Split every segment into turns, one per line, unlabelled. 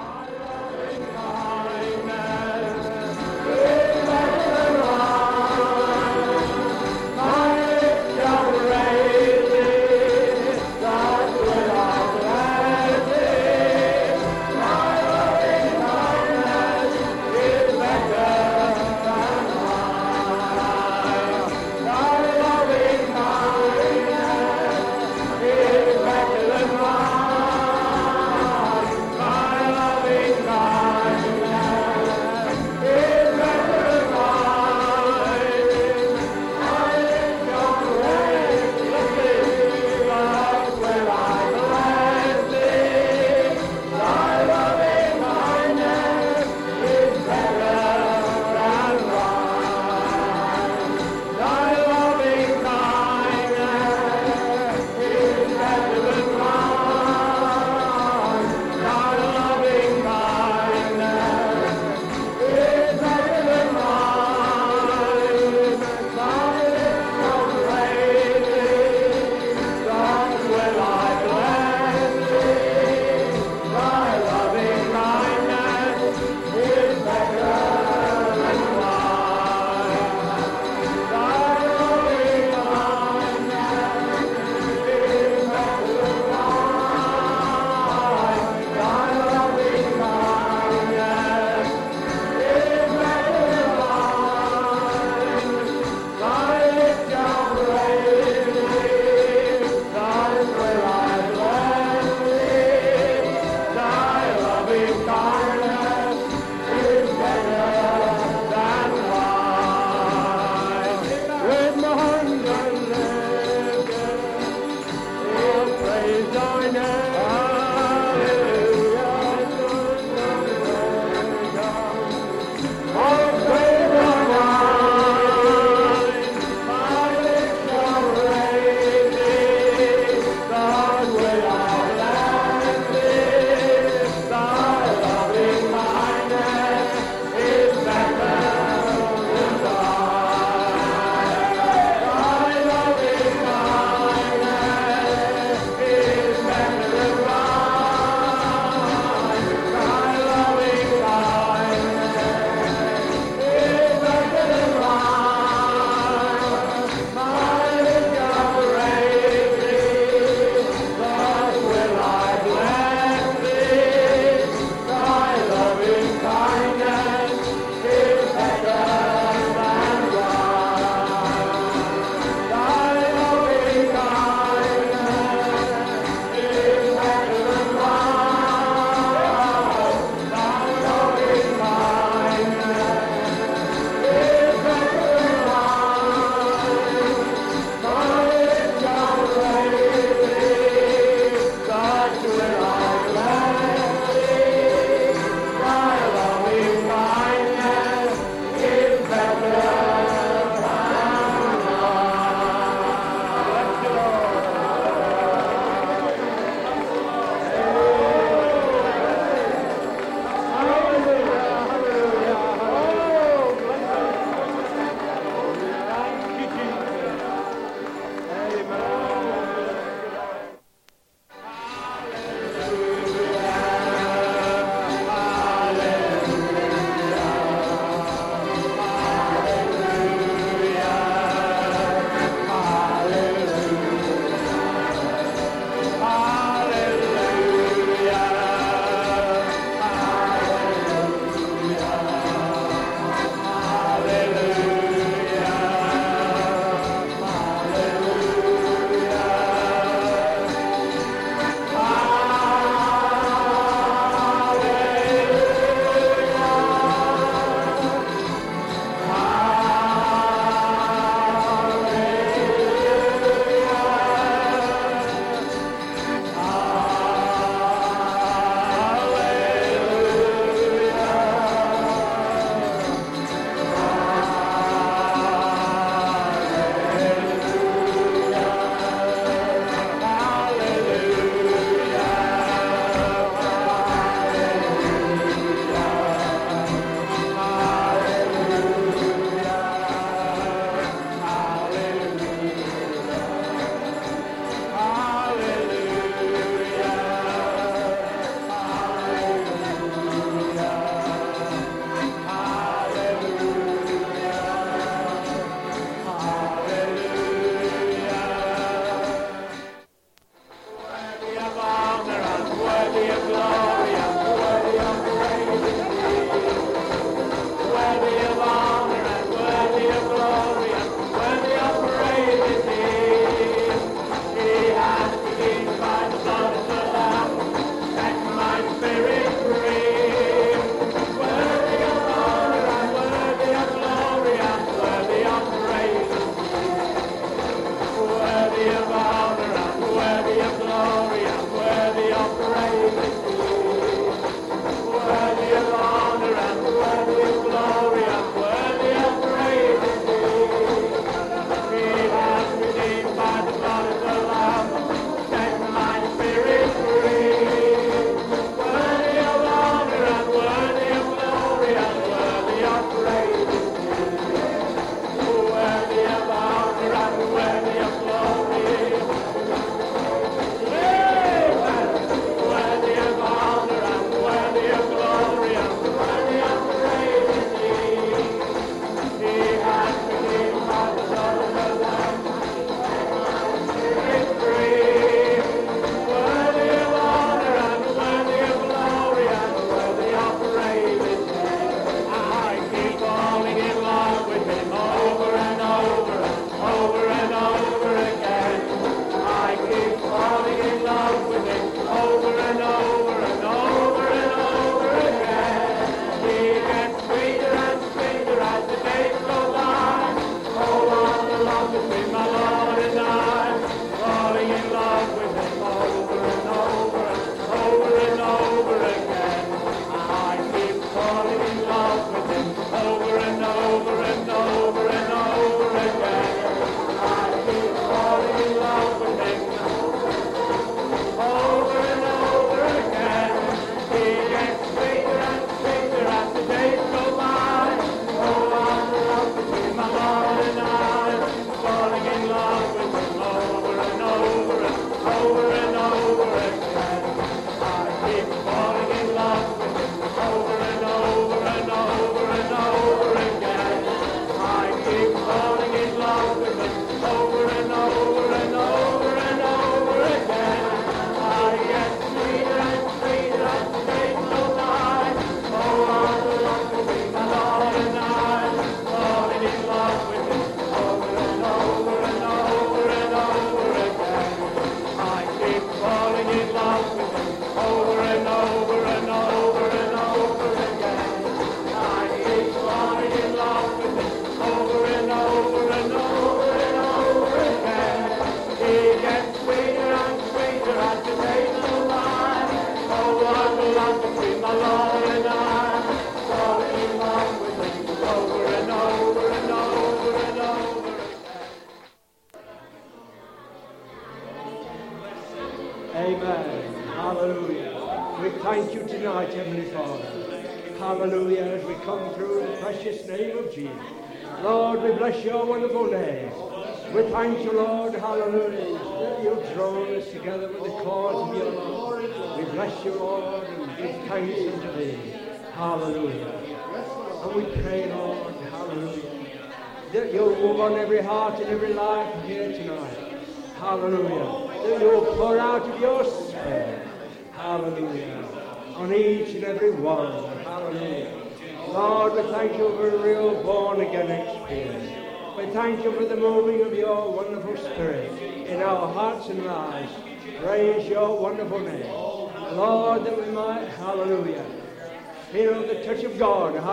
Kindness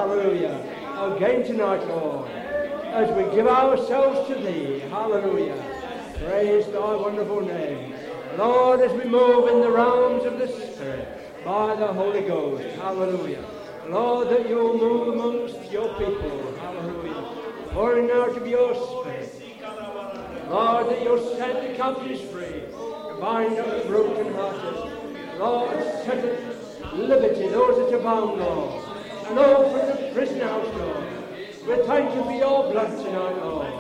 hallelujah, again tonight, Lord, as we give ourselves to thee, hallelujah. Praise thy wonderful name. Lord, as we move in the realms of the Spirit by the Holy Ghost, hallelujah. Lord, that you'll move amongst your people, hallelujah, pouring out of your Spirit. Lord, that you'll set the captives free, bind up the brokenhearted. Lord, set at liberty those that are bound, Lord, and open the prison house, Lord. We thank you for your blood tonight, Lord,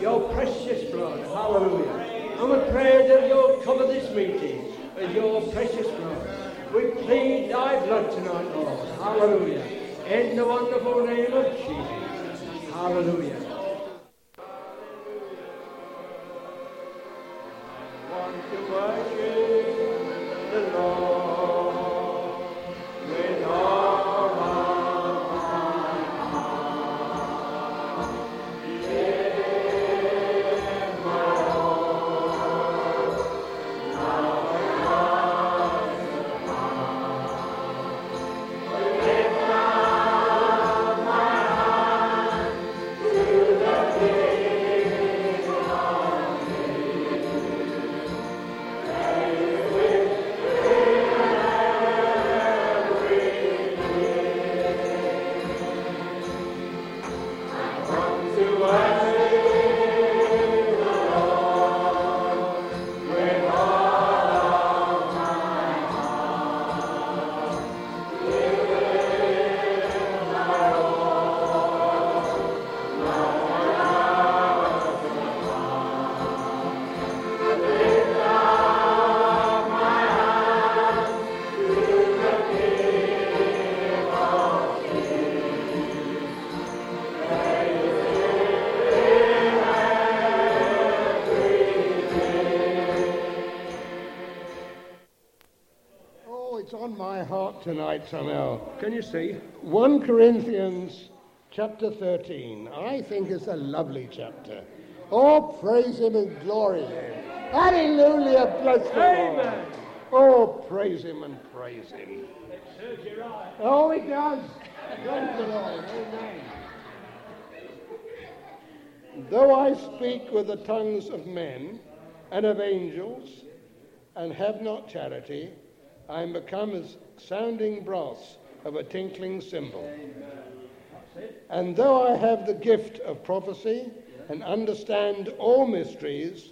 your precious blood, hallelujah. And we pray that you'll cover this meeting with your precious blood. We plead thy blood tonight, Lord, hallelujah, in the wonderful name of Jesus, hallelujah.
Tonight somehow.
Can you see?
1 Corinthians chapter 13. I think it's a lovely chapter. Oh, praise him and glory him. Hallelujah, bless the Lord.
Amen.
Oh, praise him and praise him. Oh, it does. Praise the Lord. Amen. Though I speak with the tongues of men and of angels and have not charity, I am become as sounding brass of a tinkling cymbal. And though I have the gift of prophecy and understand all mysteries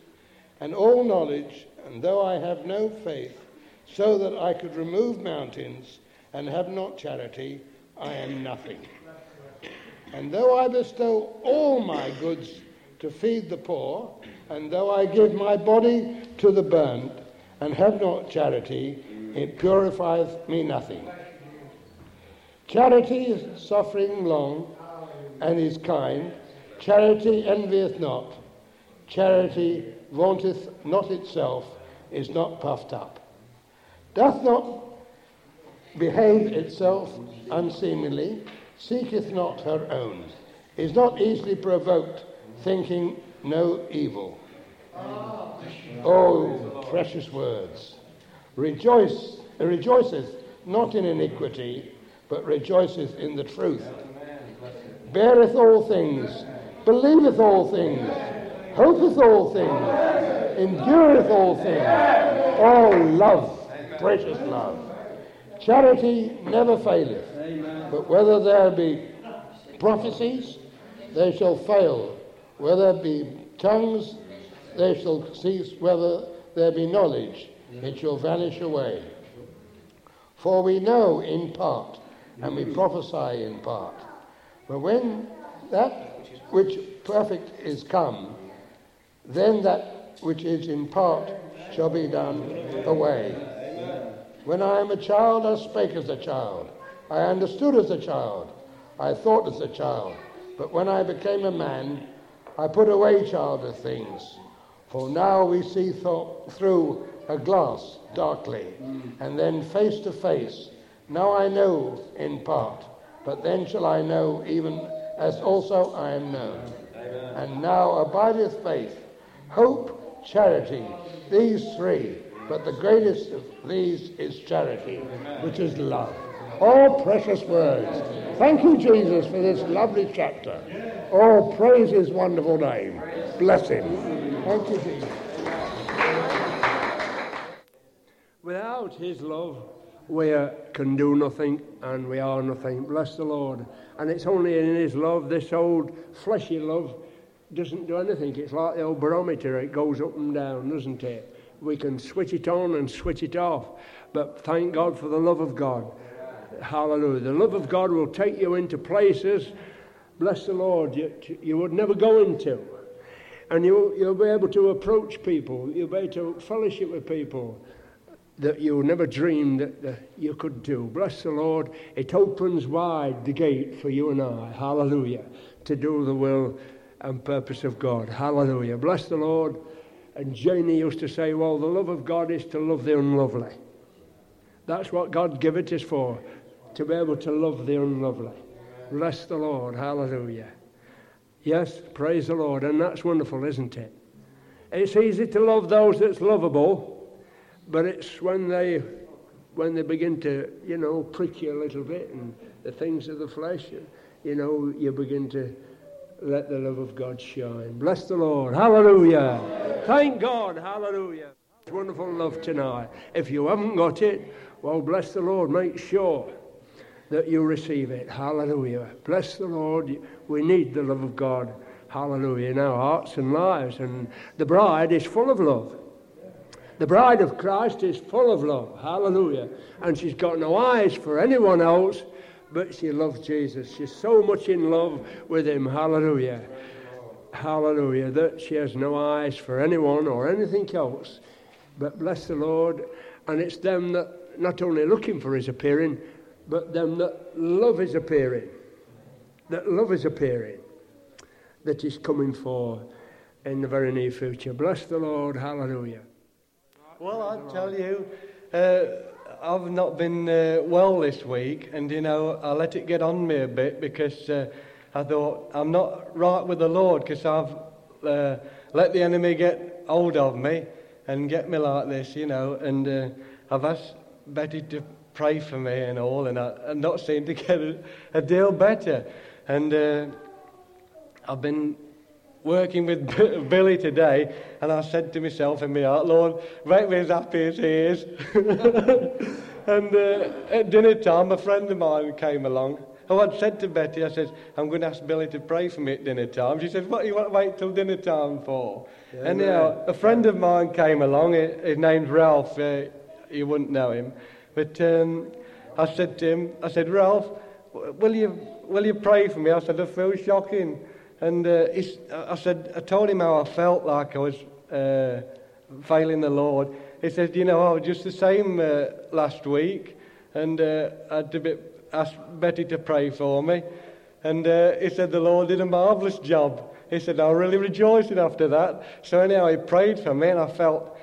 and all knowledge, and though I have no faith, so that I could remove mountains and have not charity, I am nothing. And though I bestow all my goods to feed the poor, and though I give my body to the burnt, and have not charity, it purifieth me nothing. Charity is suffering long, and is kind. Charity envieth not. Charity vaunteth not itself, is not puffed up, doth not behave itself unseemly, seeketh not her own, is not easily provoked, thinking no evil. Oh, precious words. Rejoice, rejoiceth not in iniquity, but rejoiceth in the truth. Beareth all things, believeth all things, hopeth all things, endureth all things. Oh, love, precious love. Charity never faileth. But whether there be prophecies, they shall fail. Whether there be tongues, they shall cease. Whether there be knowledge, it shall vanish away. For we know in part, and we prophesy in part. But when that which perfect is come, then that which is in part shall be done away. When I am a child, I spake as a child. I understood as a child. I thought as a child. But when I became a man, I put away childish things. For now we see th- through a glass darkly, and then face to face. Now I know in part, but then shall I know even as also I am known. And now abideth faith, hope, charity, these three. But the greatest of these is charity, which is love. All precious words. Thank you, Jesus, for this lovely chapter. All praise his wonderful name. Bless him. Thank you, Jesus.
Without his love, we uh, can do nothing and we are nothing. Bless the Lord. And it's only in his love, this old fleshy love doesn't do anything. It's like the old barometer, it goes up and down, doesn't it? We can switch it on and switch it off. But thank God for the love of God. Hallelujah. The love of God will take you into places, bless the Lord, you, you would never go into. And you, you'll be able to approach people, you'll be able to fellowship with people that you never dreamed that, you could do. Bless the Lord. It opens wide the gate for you and I. Hallelujah. To do the will and purpose of God. Hallelujah. Bless the Lord. And Janie used to say, well, the love of God is to love the unlovely. That's what God gave it us for, to be able to love the unlovely. Bless the Lord. Hallelujah. Yes, praise the Lord. And that's wonderful, isn't it? It's easy to love those that's lovable, but it's when they when they begin to, you know, prick you a little bit and the things of the flesh, you know, you begin to let the love of God shine. Bless the Lord. Hallelujah. Thank God. Hallelujah. Wonderful love tonight. If you haven't got it, well, bless the Lord. Make sure that you receive it. Hallelujah. Bless the Lord. We need the love of God. Hallelujah. In our hearts and lives. And the bride is full of love. The bride of Christ is full of love. Hallelujah. And she's got no eyes for anyone else, but she loves Jesus. She's so much in love with him. Hallelujah. Hallelujah. That she has no eyes for anyone or anything else. But bless the Lord. And it's them that not only looking for his appearing, but them that love his appearing. That love is appearing. That he's coming for in the very near future. Bless the Lord. Hallelujah.
Well, I'll tell you, uh, I've not been uh, well this week, and you know, I let it get on me a bit because uh, I thought I'm not right with the Lord because I've uh, let the enemy get hold of me and get me like this, you know, and uh, I've asked Betty to pray for me and all, and I, I'm not seem to get a, a deal better, and uh, I've been working with Billy today, and I said to myself in my heart, Lord, make me as happy as he is. and uh, at dinner time, a friend of mine came along. Oh, I'd said to Betty, I said, I'm going to ask Billy to pray for me at dinner time. She said, What do you want to wait till dinner time for?
Yeah,
and now, a friend of mine came along. His his name's Ralph. Uh, you wouldn't know him. But um, I said to him, I said, Ralph, will you, will you pray for me? I said, I feel shocking. And uh, I said, I told him how I felt like I was uh, failing the Lord. He said, you know, I was just the same uh, last week, and uh, I had to be, ask Betty to pray for me. And uh, he said the Lord did a marvellous job. He said, I was really rejoiced after that. So anyhow, he prayed for me, and I felt,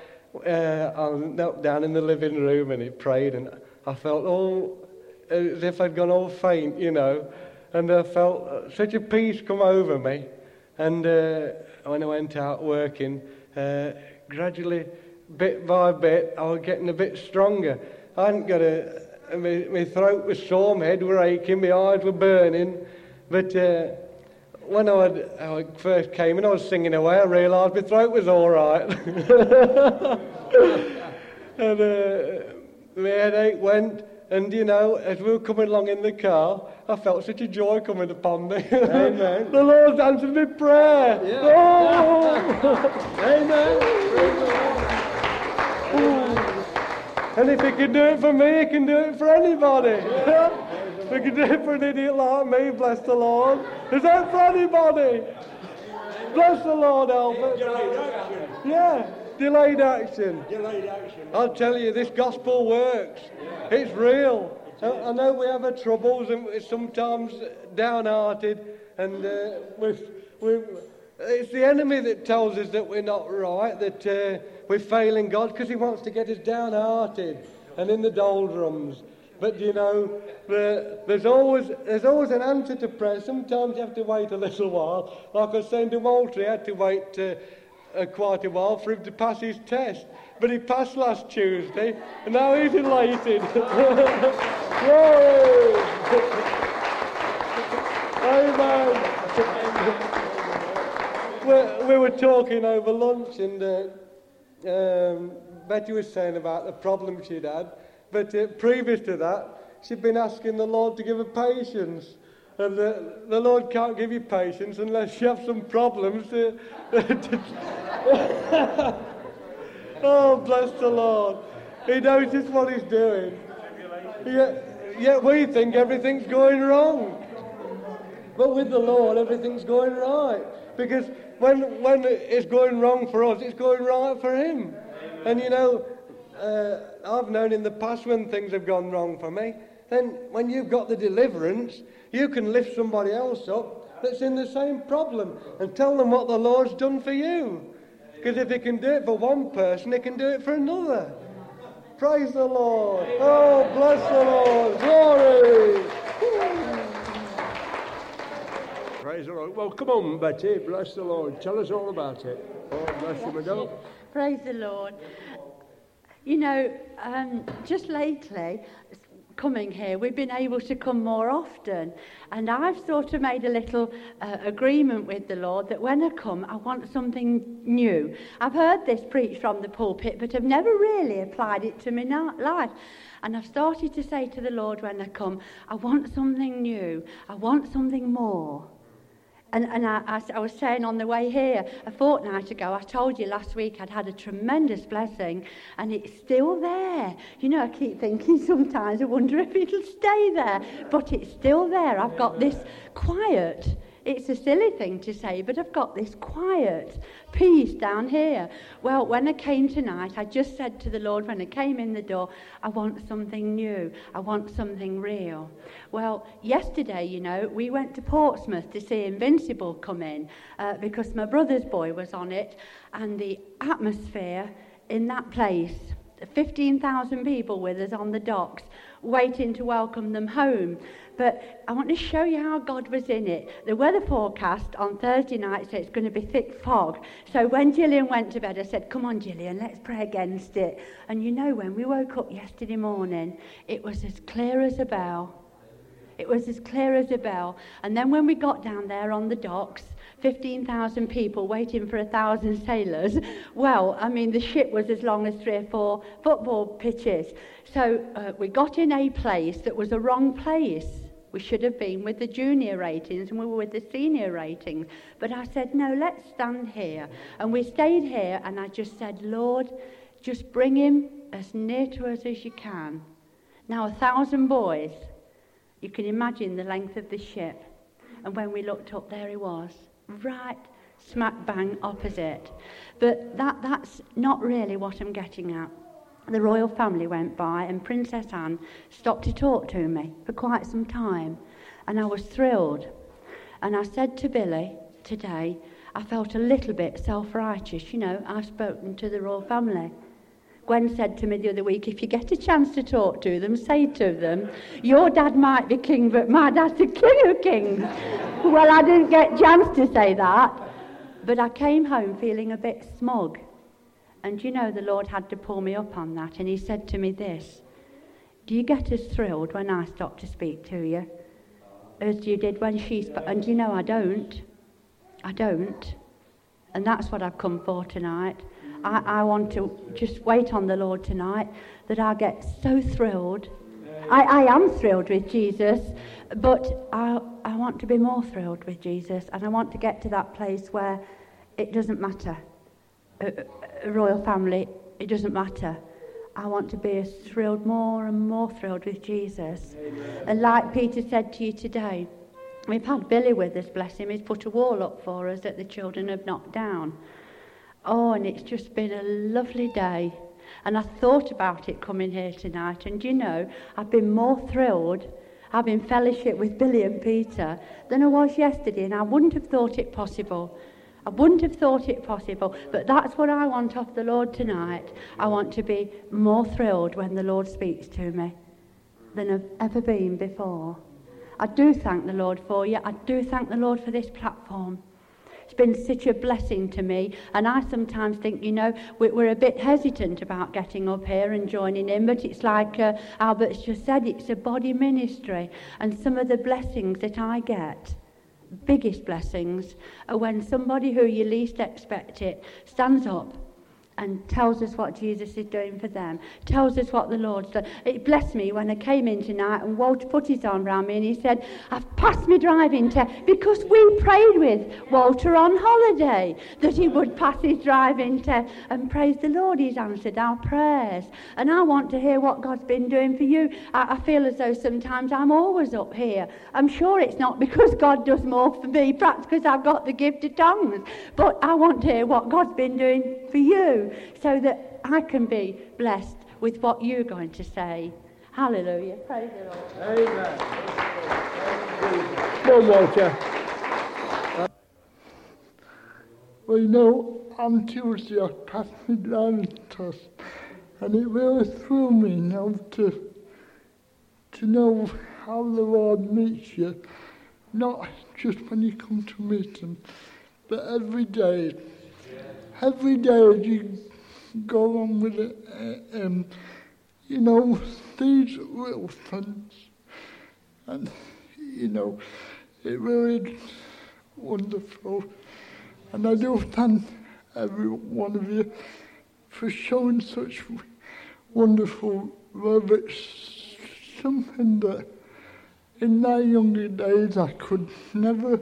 uh, I knelt down in the living room, and he prayed, and I felt all as if I'd gone all faint, you know. And I felt uh, such a peace come over me. And uh, when I went out working, uh, gradually, bit by bit, I was getting a bit stronger. I hadn't got a. My, my throat was sore, my head were aching, my eyes were burning. But uh, when I, had, I first came in, I was singing away, I realised my throat was all right. and uh, my headache went, and you know, as we were coming along in the car, I felt such a joy coming upon me.
Amen.
the Lord's answered my prayer. Oh!
Amen. The Lord.
And if he can do it for me, he can do it for anybody. if he can do it for an idiot like me, bless the Lord. Is that for anybody? Bless the Lord, Albert. Yeah, delayed action.
Delayed action.
I'll tell you, this gospel works. It's real. I I know we have our troubles and we're sometimes downhearted, and uh, we've, we've, it's the enemy that tells us that we're not right, that uh, we're failing God, because he wants to get us downhearted and in the doldrums. But you know, there's always there's always an answer to prayer. Sometimes you have to wait a little while. Like I was saying to Walter, he had to wait uh, uh, quite a while for him to pass his test. But he passed last Tuesday, and now he's elated. Amen. we, we were talking over lunch, and uh, um, Betty was saying about the problem she'd had. But uh, previous to that, she'd been asking the Lord to give her patience. And the, the Lord can't give you patience unless you have some problems. To, oh, bless the Lord. He knows just what he's doing. Yet, yet we think everything's going wrong. But with the Lord, everything's going right. Because when, when it's going wrong for us, it's going right for Him. And you know, uh, I've known in the past when things have gone wrong for me, then when you've got the deliverance, you can lift somebody else up that's in the same problem and tell them what the Lord's done for you. Because if He can do it for one person, He can do it for another. Praise the Lord. Oh, bless the Lord. Glory.
Praise the Lord. Well, come on, Betty. Bless the Lord. Tell us all about it. Oh, bless you, my dog.
Praise the Lord. You know, um, just lately, coming here, we've been able to come more often. And I've sort of made a little uh, agreement with the Lord that when I come, I want something new. I've heard this preached from the pulpit, but I've never really applied it to my life. And I've started to say to the Lord when I come, I want something new. I want something more. And, and I, I, I was saying on the way here, a fortnight ago, I told you last week I'd had a tremendous blessing, and it's still there. You know, I keep thinking sometimes, I wonder if it'll stay there, but it's still there. I've got this quiet. It's a silly thing to say, but I've got this quiet peace down here. Well, when I came tonight, I just said to the Lord when I came in the door, I want something new. I want something real. Well, yesterday, you know, we went to Portsmouth to see Invincible come in uh, because my brother's boy was on it, and the atmosphere in that place 15,000 people with us on the docks, waiting to welcome them home. But I want to show you how God was in it. The weather forecast on Thursday night said it's going to be thick fog. So when Gillian went to bed, I said, Come on, Gillian, let's pray against it. And you know, when we woke up yesterday morning, it was as clear as a bell. It was as clear as a bell. And then when we got down there on the docks, 15,000 people waiting for a thousand sailors. Well, I mean, the ship was as long as three or four football pitches. So uh, we got in a place that was a wrong place. We should have been with the junior ratings and we were with the senior ratings. But I said, no, let's stand here. And we stayed here and I just said, Lord, just bring him as near to us as you can. Now, a thousand boys, you can imagine the length of the ship. And when we looked up, there he was, right smack bang opposite. But that, that's not really what I'm getting at. The royal family went by, and Princess Anne stopped to talk to me for quite some time. And I was thrilled. And I said to Billy today, I felt a little bit self righteous. You know, I've spoken to the royal family. Gwen said to me the other week, if you get a chance to talk to them, say to them, your dad might be king, but my dad's the king of kings. well, I didn't get a chance to say that, but I came home feeling a bit smug. And you know, the Lord had to pull me up on that, and He said to me this Do you get as thrilled when I stop to speak to you as you did when she spoke? And you know, I don't. I don't. And that's what I've come for tonight. I, I want to just wait on the Lord tonight that I get so thrilled I, I am thrilled with Jesus, but I, I want to be more thrilled with Jesus, and I want to get to that place where it doesn't matter. Uh, uh, A, royal family, it doesn't matter. I want to be thrilled, more and more thrilled with Jesus. Amen. And like Peter said to you today, we've had Billy with us, bless him. He's put a wall up for us that the children have knocked down. Oh, and it's just been a lovely day. And I thought about it coming here tonight, and you know, I've been more thrilled having fellowship with Billy and Peter than I was yesterday, and I wouldn't have thought it possible. I wouldn't have thought it possible, but that's what I want of the Lord tonight. I want to be more thrilled when the Lord speaks to me than I've ever been before. I do thank the Lord for you. I do thank the Lord for this platform. It's been such a blessing to me. And I sometimes think, you know, we're a bit hesitant about getting up here and joining in, but it's like uh, Albert's just said, it's a body ministry. And some of the blessings that I get biggest blessings are when somebody who you least expect it stands up and tells us what Jesus is doing for them, tells us what the Lord's done. It blessed me when I came in tonight and Walter put his arm around me and he said, I've passed my driving test because we prayed with Walter on holiday that he would pass his driving test. And praise the Lord, he's answered our prayers. And I want to hear what God's been doing for you. I, I feel as though sometimes I'm always up here. I'm sure it's not because God does more for me, perhaps because I've got the gift of tongues, but I want to hear what God's been doing for you so that I can be blessed with what you're going to say. Hallelujah. Praise the Lord. Amen.
Come Walter.
Uh, well, you know, on Tuesday I passed my test, and it really threw me now to to know how the Lord meets you, not just when you come to meet Him, but every day every day you go on with it, uh, um, you know, these little things, and you know, it really wonderful. And I do thank every one of you for showing such wonderful love. It's something that in my younger days I could never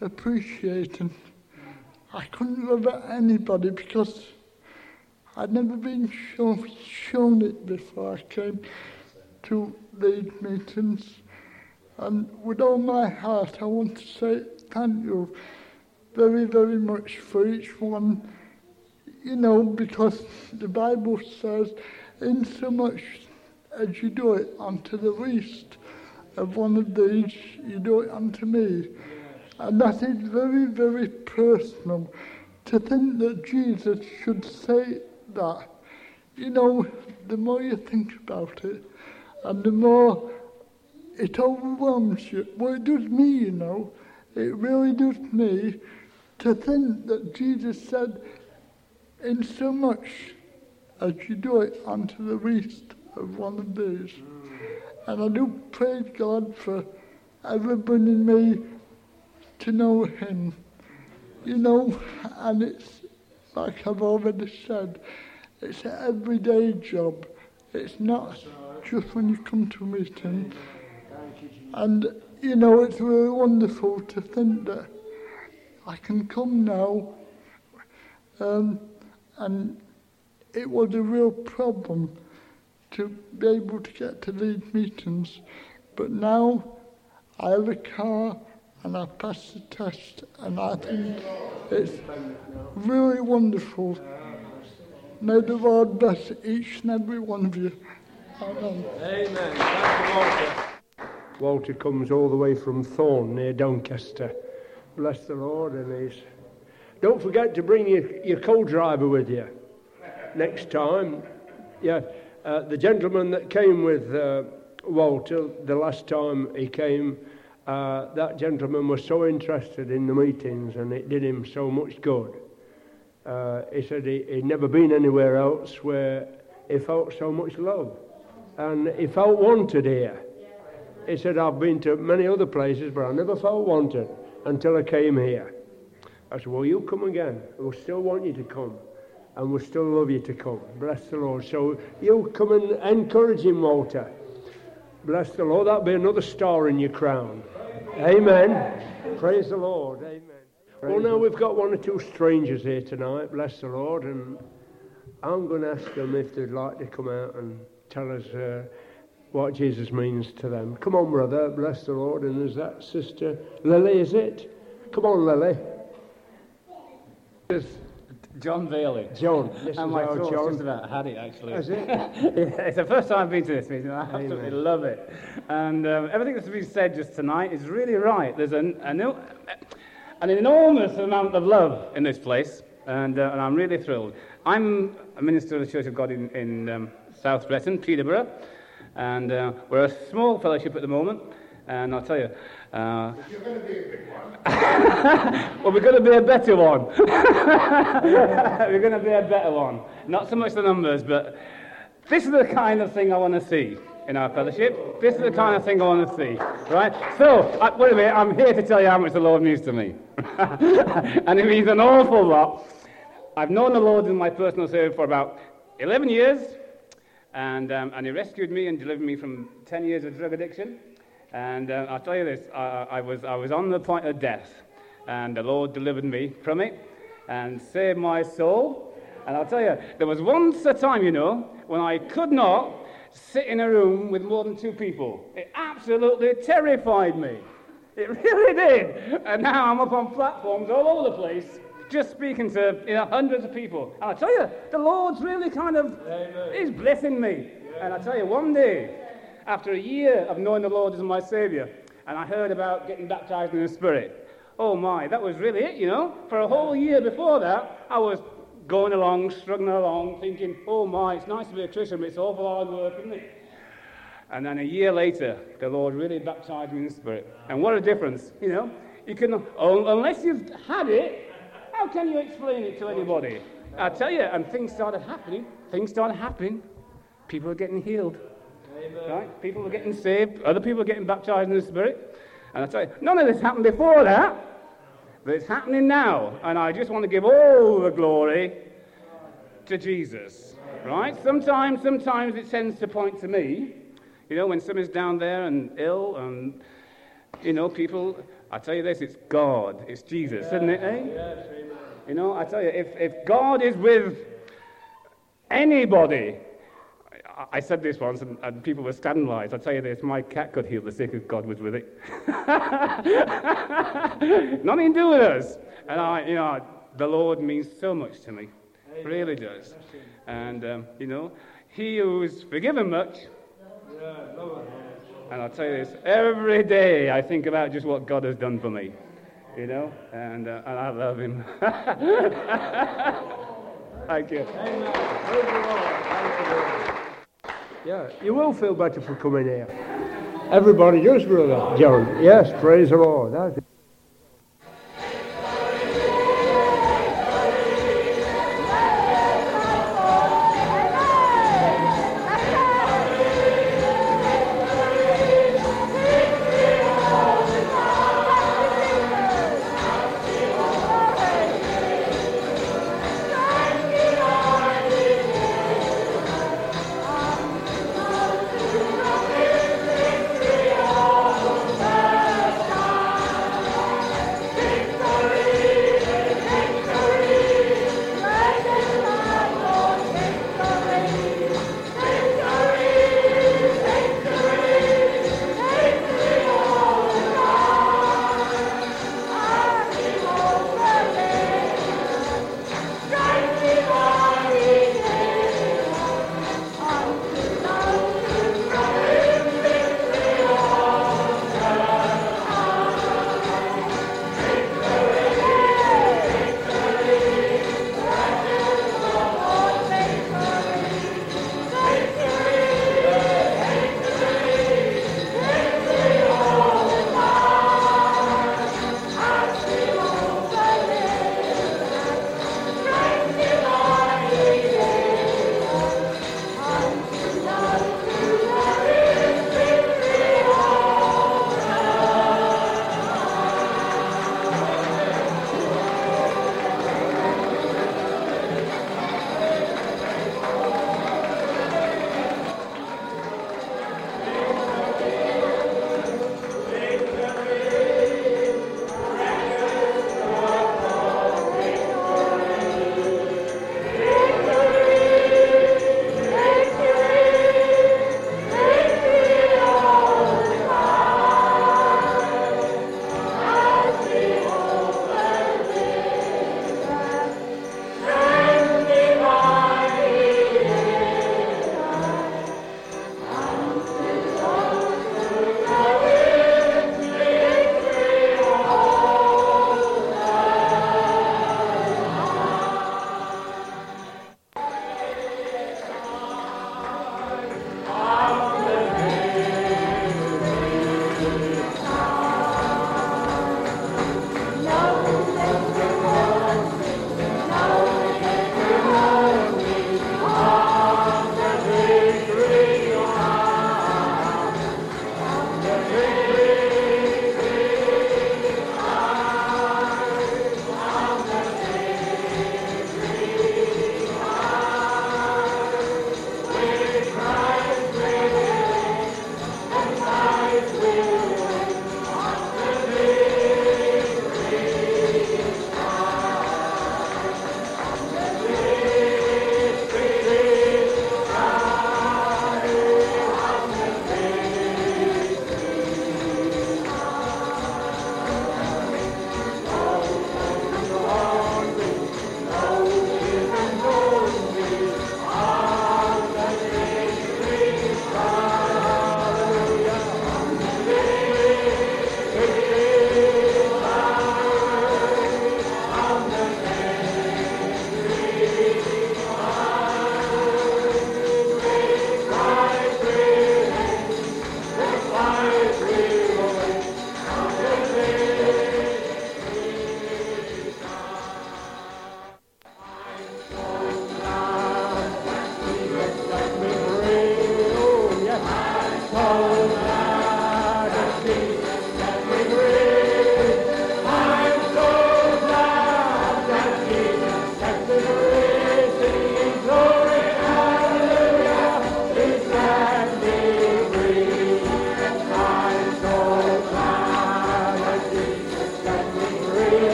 appreciate and I couldn't love anybody because I'd never been shown, shown it before I came to these meetings. And with all my heart, I want to say thank you very, very much for each one. You know, because the Bible says, in so much as you do it unto the least of one of these, you do it unto me. And that is very, very personal to think that Jesus should say that. You know, the more you think about it, and the more it overwhelms you. Well, it does me, you know. It really does me to think that Jesus said, in so much as you do it unto the least of one of these. And I do praise God for ever in me to know Him. You know, and it's like I've already said, it's an everyday job. It's not just when you come to a meeting. And, you know, it's really wonderful to think that I can come now um, and it was a real problem to be able to get to these meetings. But now I have a car and I passed the test, and I think it's really wonderful. May the Lord bless each and every one of you. Amen.
Amen. Walter. Walter comes all the way from Thorne near Doncaster. Bless the Lord and he's. Don't forget to bring your, your co-driver with you next time. Yeah, uh, the gentleman that came with uh, Walter the last time he came uh, that gentleman was so interested in the meetings and it did him so much good. Uh, he said he, he'd never been anywhere else where he felt so much love and he felt wanted here. He said, I've been to many other places, but I never felt wanted until I came here. I said, Well, you come again. We'll still want you to come, and we'll still love you to come. Bless the Lord. So you come and encourage him, Walter. Bless the Lord. That'll be another star in your crown. Amen. Praise the Lord. Amen. well, now we've got one or two strangers here tonight. Bless the Lord. And I'm going to ask them if they'd like to come out and tell us uh, what Jesus means to them. Come on, brother. Bless the Lord. And is that sister Lily, is it? Come on, Lily.
Yes. John Bailey.
John. This
and my
our
throat's
John.
just about had it, actually.
Is it?
Yeah, it's the first time I've been to this meeting. I absolutely
Amen.
love it. And um, everything that's been said just tonight is really right. There's an, an, an enormous amount of love in this place, and, uh, and I'm really thrilled. I'm a minister of the Church of God in, in um, South Bretton, Peterborough, and uh, we're a small fellowship at the moment. And I'll tell you, uh, you're going to be a big one. well, we're going to be a better one. we're going to be a better one. Not so much the numbers, but this is the kind of thing I want to see in our fellowship. This is the kind of thing I want to see, right? So, uh, wait a minute, I'm here to tell you how much the Lord means to me. and it means an awful lot. I've known the Lord in my personal service for about 11 years, and, um, and He rescued me and delivered me from 10 years of drug addiction. And uh, I'll tell you this I, I, was, I was on the point of death, and the Lord delivered me from it and saved my soul. And I'll tell you, there was once a time, you know, when I could not sit in a room with more than two people. It absolutely terrified me. It really did. And now I'm up on platforms all over the place, just speaking to you know, hundreds of people. And I tell you, the Lord's really kind of is blessing me. And I tell you, one day, after a year of knowing the Lord as my Savior, and I heard about getting baptized in the Spirit. Oh my, that was really it, you know. For a whole year before that, I was going along, struggling along, thinking, oh my, it's nice to be a Christian, but it's awful hard work, isn't it? And then a year later, the Lord really baptized me in the Spirit. And what a difference, you know. You can, unless you've had it, how can you explain it to anybody? I tell you, and things started happening. Things started happening. People are getting healed. Right? People are getting saved. Other people are getting baptized in the Spirit. And I tell you, none of this happened before that, but it's happening now. And I just want to give all the glory to Jesus. Right? Sometimes, sometimes it tends to point to me. You know, when someone's down there and ill, and you know, people. I tell you this: it's God, it's Jesus, isn't it? Eh? You know, I tell you, if if God is with anybody, I- said this once, and, and people were scandalized. I tell you this: my cat could heal the sick if God was with it. Nothing to do with us. And I, you know, the Lord means so much to me, really does. And um, you know, He who's forgiven much. And I'll tell you this: every day I think about just what God has done for me. You know, and uh, and I love Him. Thank you.
Yeah, you will feel better for coming here. Everybody does, brother. John. Yes, praise the Lord.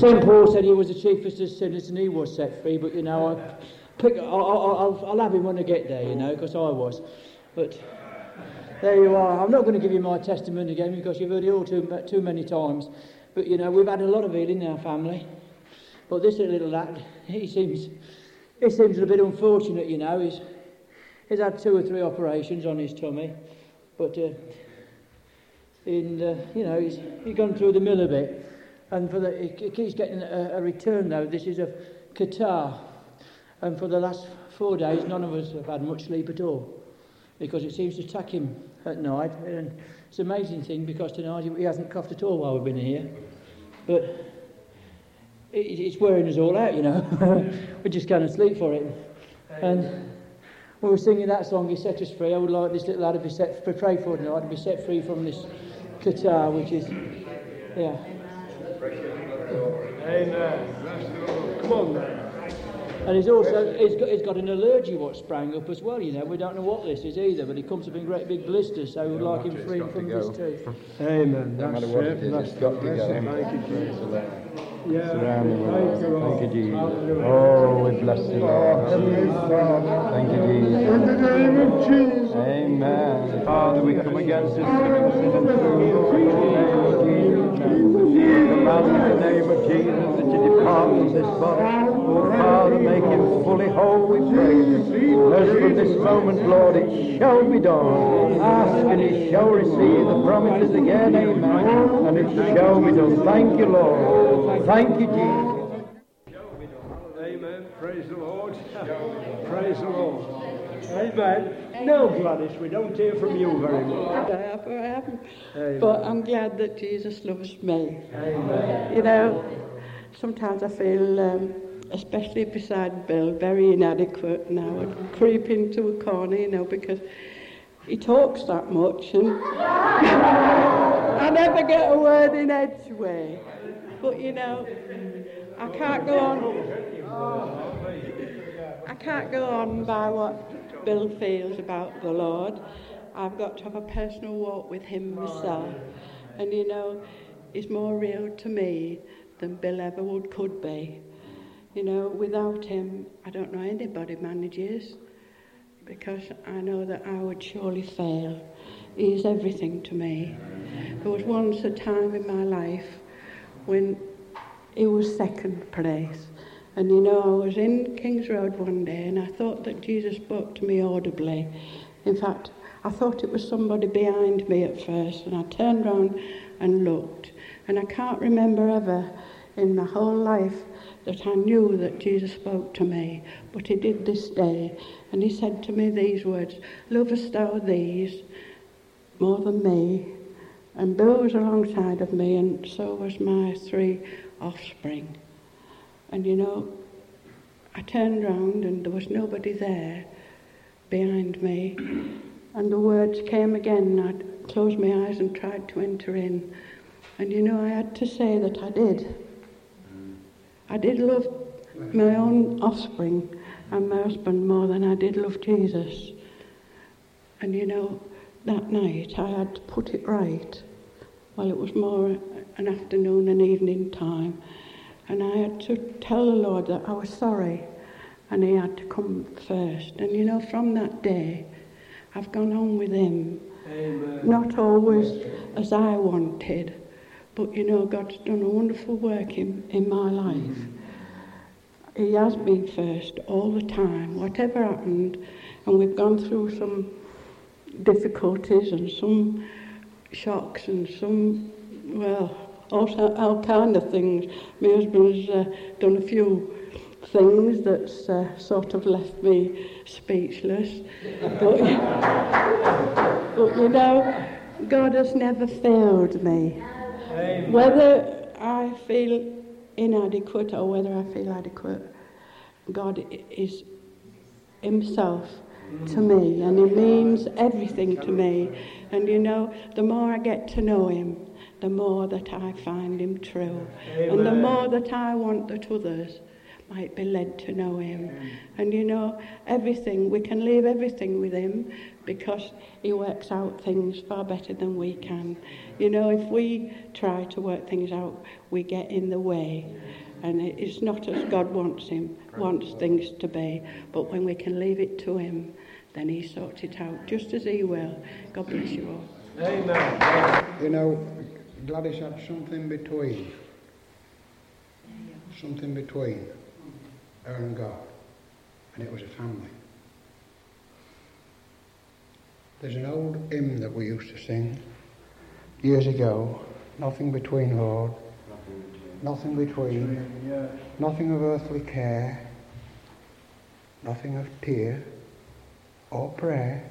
St. Paul said he was the chiefest of sinners and he was set free, but you know, I pick, I'll, I'll, I'll have him when I get there, you know, because I was. But there you are. I'm not going to give you my testimony again because you've heard it all too, too many times. But you know, we've had a lot of healing in our family. But this little lad, he seems, he seems a bit unfortunate, you know. He's, he's had two or three operations on his tummy. But uh, and uh, you know he's, he's gone through the mill a bit, and for the he, he keeps getting a, a return now. This is a catarrh, and for the last four days, none of us have had much sleep at all, because it seems to attack him at night. And it's an amazing thing because tonight he, he hasn't coughed at all while we've been here, but it, it's wearing us all out, you know. we just can't sleep for it, and. when We were singing that song, He Set Us Free. I would like this little lad to be set, pray for tonight, to be set free from this catarrh, which is, yeah.
Amen. Bless. Come on now.
And he's also, he's got, he's got an allergy what sprang up as well, you know. We don't know what this is either, but he comes up in great big blisters, so we'd like him free from this too.
Amen.
No
That's
matter what
it.
it is,
That's
it's got to go.
Thank you, Jesus. Yeah.
Surround him
Thank you,
love.
Lord.
Thank you, Jesus.
Hallelujah.
Oh, we bless you, Lord. Thank you, Jesus.
In the name of Jesus.
Amen. Father, we come against this In the name of Jesus. That you depart from this body. Oh, Father, make him fully whole, we pray. As from this moment, Lord, it shall be done. Ask and he shall receive the promises again. Amen. And it shall be done. Thank you, Lord. Thank you, Jesus.
Amen. Praise the Lord. Praise the Lord. Amen. No, Gladys, we don't hear from you very much.
I have, I haven't.
Amen.
But I'm glad that Jesus loves me.
Amen.
You know, sometimes I feel, um, especially beside Bill, very inadequate and I would creep into a corner, you know, because he talks that much and I never get a word in edgeway. But, you know, I can't go on. I can't go on by what Bill feels about the Lord. I've got to have a personal walk with him myself. And you know, he's more real to me than Bill ever would could be. You know, without him, I don't know anybody manages because I know that I would surely fail. He's everything to me. There was once a time in my life when he was second place. And you know, I was in King's Road one day and I thought that Jesus spoke to me audibly. In fact, I thought it was somebody behind me at first, and I turned round and looked. And I can't remember ever in my whole life that I knew that Jesus spoke to me, but he did this day. And he said to me these words Lovest thou these more than me? And Bill was alongside of me, and so was my three offspring. And you know, I turned round and there was nobody there behind me. And the words came again. I closed my eyes and tried to enter in. And you know, I had to say that I did. I did love my own offspring and my husband more than I did love Jesus. And you know, that night I had to put it right. Well, it was more an afternoon and evening time. And I had to tell the Lord that I was sorry. And he had to come first. And you know, from that day, I've gone on with him.
Amen.
Not always as I wanted, but you know, God's done a wonderful work in, in my life. He has been first all the time, whatever happened. And we've gone through some difficulties and some shocks and some, well, all, all kind of things. My husband's uh, done a few things that's uh, sort of left me speechless. But, but you know, God has never failed me. Whether I feel inadequate or whether I feel adequate, God is Himself to me, and He means everything to me. And you know, the more I get to know Him, the more that I find Him true, and the more that I want that others might be led to know Him. And you know, everything, we can leave everything with Him because He works out things far better than we can. You know, if we try to work things out, we get in the way. And it's not as God wants Him, wants things to be. But when we can leave it to Him, then He sorts it out just as He will. God bless you all.
Amen.
You know, Gladys had something between. Something between her and God. And it was a family. There's an old hymn that we used to sing years ago. Nothing between, Lord. Nothing between. Nothing of earthly care. Nothing of tear or prayer.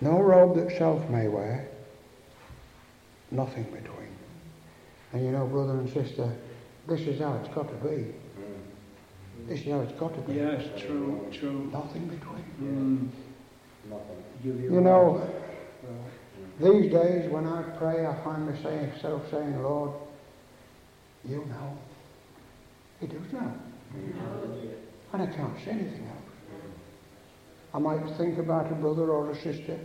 No robe that self may wear nothing between. And you know, brother and sister, this is how it's got to be. Mm. This is how it's got to be.
Yes, true, true.
Nothing between.
Mm.
You know, these days when I pray, I find myself saying, Lord, you know. He does know. And I can't say anything else. I might think about a brother or a sister,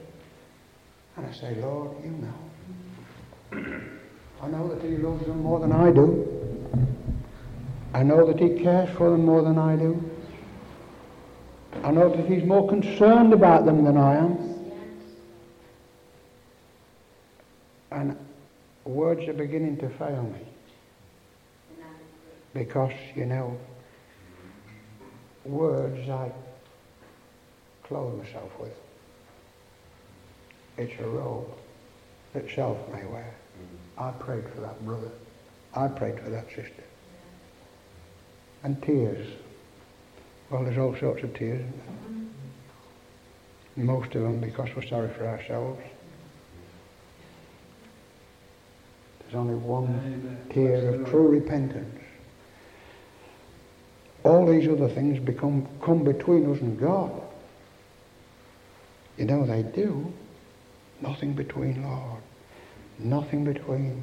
and I say, Lord, you know. I know that He loves them more than I do. I know that He cares for them more than I do. I know that He's more concerned about them than I am. And words are beginning to fail me. Because, you know, words I clothe myself with. It's a robe that self may wear. I prayed for that brother. I prayed for that sister. And tears. Well, there's all sorts of tears. Most of them because we're sorry for ourselves. There's only one tear of true repentance. All these other things become come between us and God. You know they do. Nothing between, Lord. Nothing between.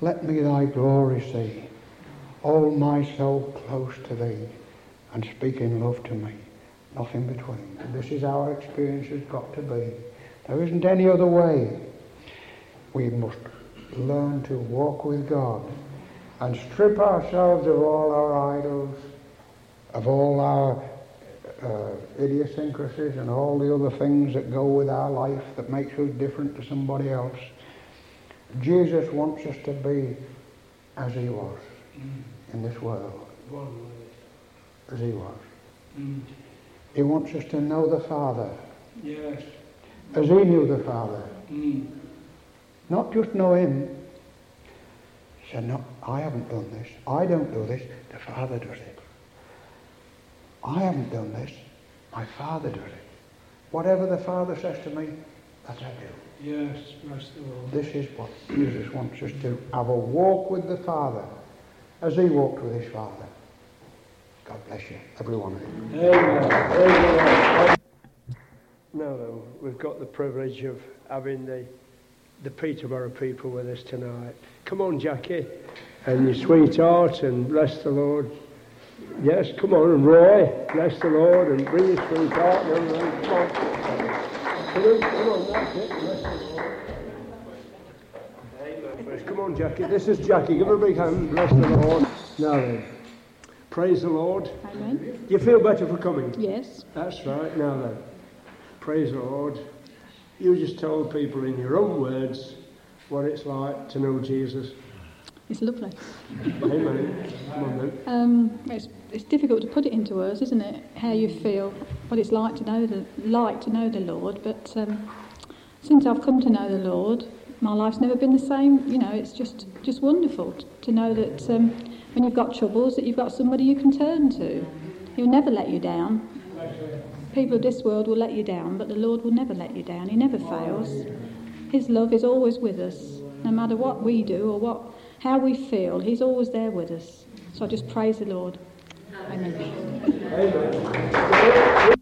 Let me thy glory see. All my soul close to thee and speak in love to me. Nothing between. And this is how our experience has got to be. There isn't any other way. We must learn to walk with God and strip ourselves of all our idols, of all our uh, idiosyncrasies and all the other things that go with our life that makes us different to somebody else. Jesus wants us to be as he was in this world, as he was.
Mm.
He wants us to know the Father
Yes.
as he knew the Father.
Mm.
Not just know him. He said, no, I haven't done this. I don't do this. The Father does it. I haven't done this. My Father does it. Whatever the Father says to me, that I do.
Yes, bless the Lord.
This is what Jesus wants us to have a walk with the Father as he walked with his Father. God bless you, every one of you.
Amen. Amen. Now then, we've got the privilege of having the, the Peterborough people with us tonight. Come on, Jackie, and your sweetheart, and bless the Lord. Yes, come on, and Roy, bless the Lord, and bring your sweetheart. And everyone. Come on. Come on, come on, that's it. Bless the Lord. Amen. First, Come on, Jackie. This is Jackie. Give her a big hand. Bless the Lord. Now then, praise the Lord.
Amen.
Do you feel better for coming?
Yes.
That's right. Now then, praise the Lord. You just told people in your own words what it's like to know Jesus.
It's lovely.
Amen. Come on then.
Um, it's, it's difficult to put it into words, isn't it? How you feel, what it's like to know the like to know the Lord. But um, since I've come to know the Lord, my life's never been the same. You know, it's just just wonderful to know that um, when you've got troubles, that you've got somebody you can turn to. He'll never let you down. People of this world will let you down, but the Lord will never let you down. He never fails. His love is always with us, no matter what we do or what how we feel. He's always there with us. So I just praise the Lord. Amen.
Praise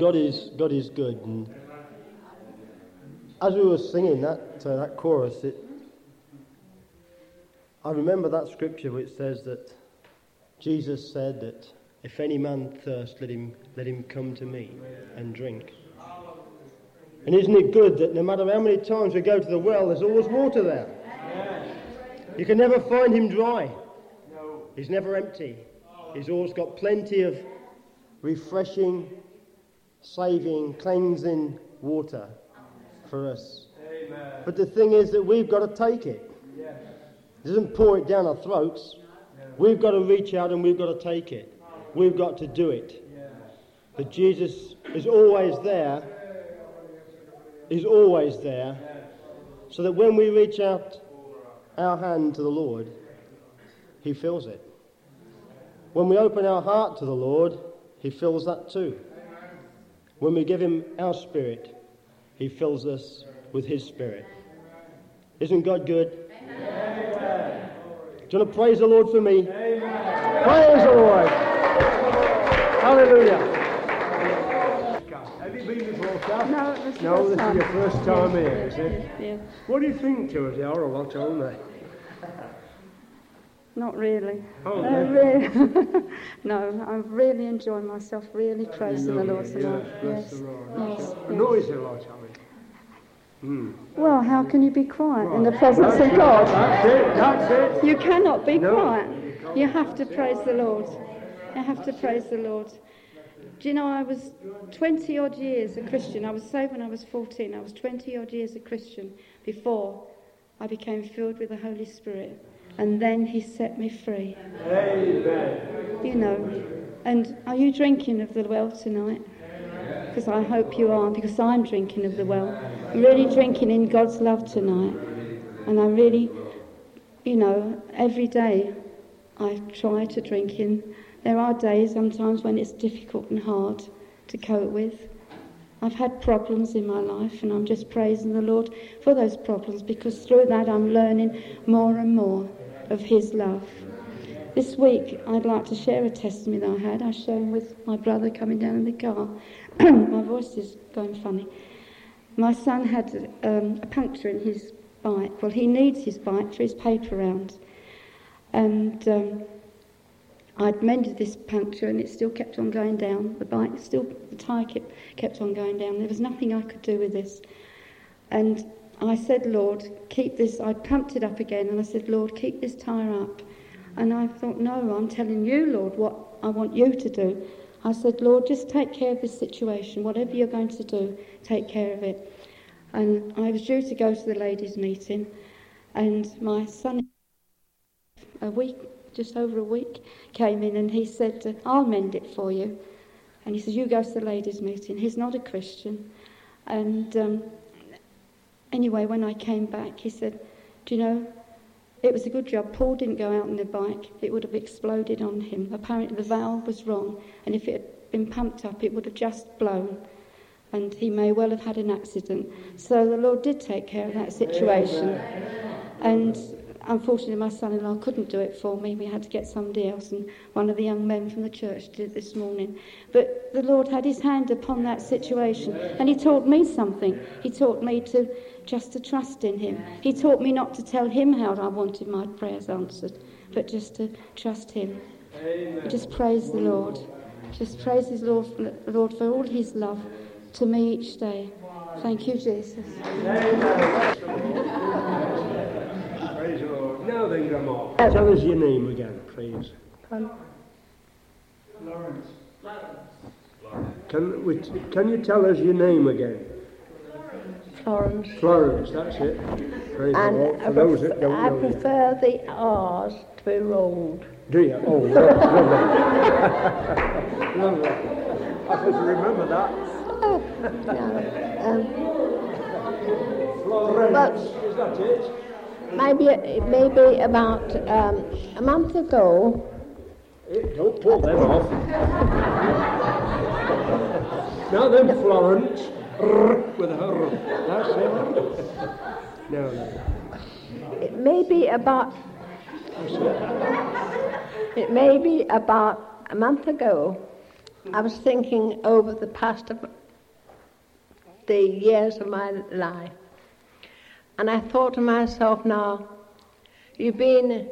God is, God is good. And as we were singing that, uh, that chorus, it, I remember that scripture which says that Jesus said that if any man thirst, let him, let him come to me and drink. And isn't it good that no matter how many times we go to the well, there's always water there? You can never find him dry. He's never empty. He's always got plenty of refreshing, saving, cleansing water for us. Amen. But the thing is that we've got to take it. Yes. It doesn't pour it down our throats. We've got to reach out and we've got to take it. We've got to do it. Yes. But Jesus is always there. He's always there. So that when we reach out our hand to the Lord, He fills it. When we open our heart to the Lord, he fills that too. When we give Him our spirit, He fills us with His spirit. Isn't God good? Amen. Do you want to praise the Lord for me? Amen. Praise the Lord. Hallelujah.
Have you been before, Kath?
No, this is
No, this is your first time here, is it?
Yeah.
What do you think to us? They are a lot, aren't they?
Not really.
Oh,
no, really. no, I'm really enjoying myself, really praising the Lord tonight.
Yes,
Yes.
the Lord.
yes.
A noisy lot, I mean. Hmm.
Well, how can you be quiet in the presence
That's
of God?
That's it, that's it.
You cannot be
No.
quiet. You have to praise the Lord. You have to praise the Lord. Do you know, I was 20 odd years a Christian. I was saved when I was 14. I was 20 odd years a Christian before I became filled with the Holy Spirit. And then He set me free.
Amen.
You know. And are you drinking of the well tonight? Because I hope you are, because I'm drinking of the well. I'm really drinking in God's love tonight. And I really, you know, every day I try to drink in. There are days sometimes when it's difficult and hard to cope with. I've had problems in my life, and I'm just praising the Lord for those problems because through that I'm learning more and more of His love. This week, I'd like to share a testimony that I had. I was sharing with my brother coming down in the car. my voice is going funny. My son had um, a puncture in his bike. Well, he needs his bike for his paper round. And um, I'd mended this puncture and it still kept on going down. The bike still, the tyre kept, kept on going down. There was nothing I could do with this. And I said, Lord, keep this. I pumped it up again and I said, Lord, keep this tyre up. And I thought, no, I'm telling you, Lord, what I want you to do. I said, Lord, just take care of this situation. Whatever you're going to do, take care of it. And I was due to go to the ladies' meeting, and my son, a week, just over a week, came in and he said, I'll mend it for you. And he said, You go to the ladies' meeting. He's not a Christian. And um, anyway, when I came back, he said, Do you know, it was a good job. Paul didn't go out on the bike. It would have exploded on him. Apparently, the valve was wrong, and if it had been pumped up, it would have just blown, and he may well have had an accident. So the Lord did take care of that situation. And unfortunately, my son-in-law couldn't do it for me. We had to get somebody else, and one of the young men from the church did it this morning. But the Lord had His hand upon that situation, and He taught me something. He taught me to just to trust in Him. He taught me not to tell Him how I wanted my prayers answered, but just to trust Him.
Amen.
Just praise the Lord. Just praise His Lord, the Lord for all His love to me each day. Thank you, Jesus.
Praise the Lord. Now then, Grandma.
Tell us your name again, please.
Lawrence.
Can, we, can you tell us your name again?
Florence.
Florence, that's it. Praise the
And
Lord.
I,
For those that don't
I
know you.
prefer the R's to be rolled.
Do you? Oh, lovely.
Lovely. I should remember that.
Um,
Florence. Is that it?
maybe it may be about um, a month ago.
Don't pull them off.
Now then, Florence. With. That's it. Now then.
It may be about. It may be about a month ago. I was thinking over the past of the years of my life, and I thought to myself, now you've been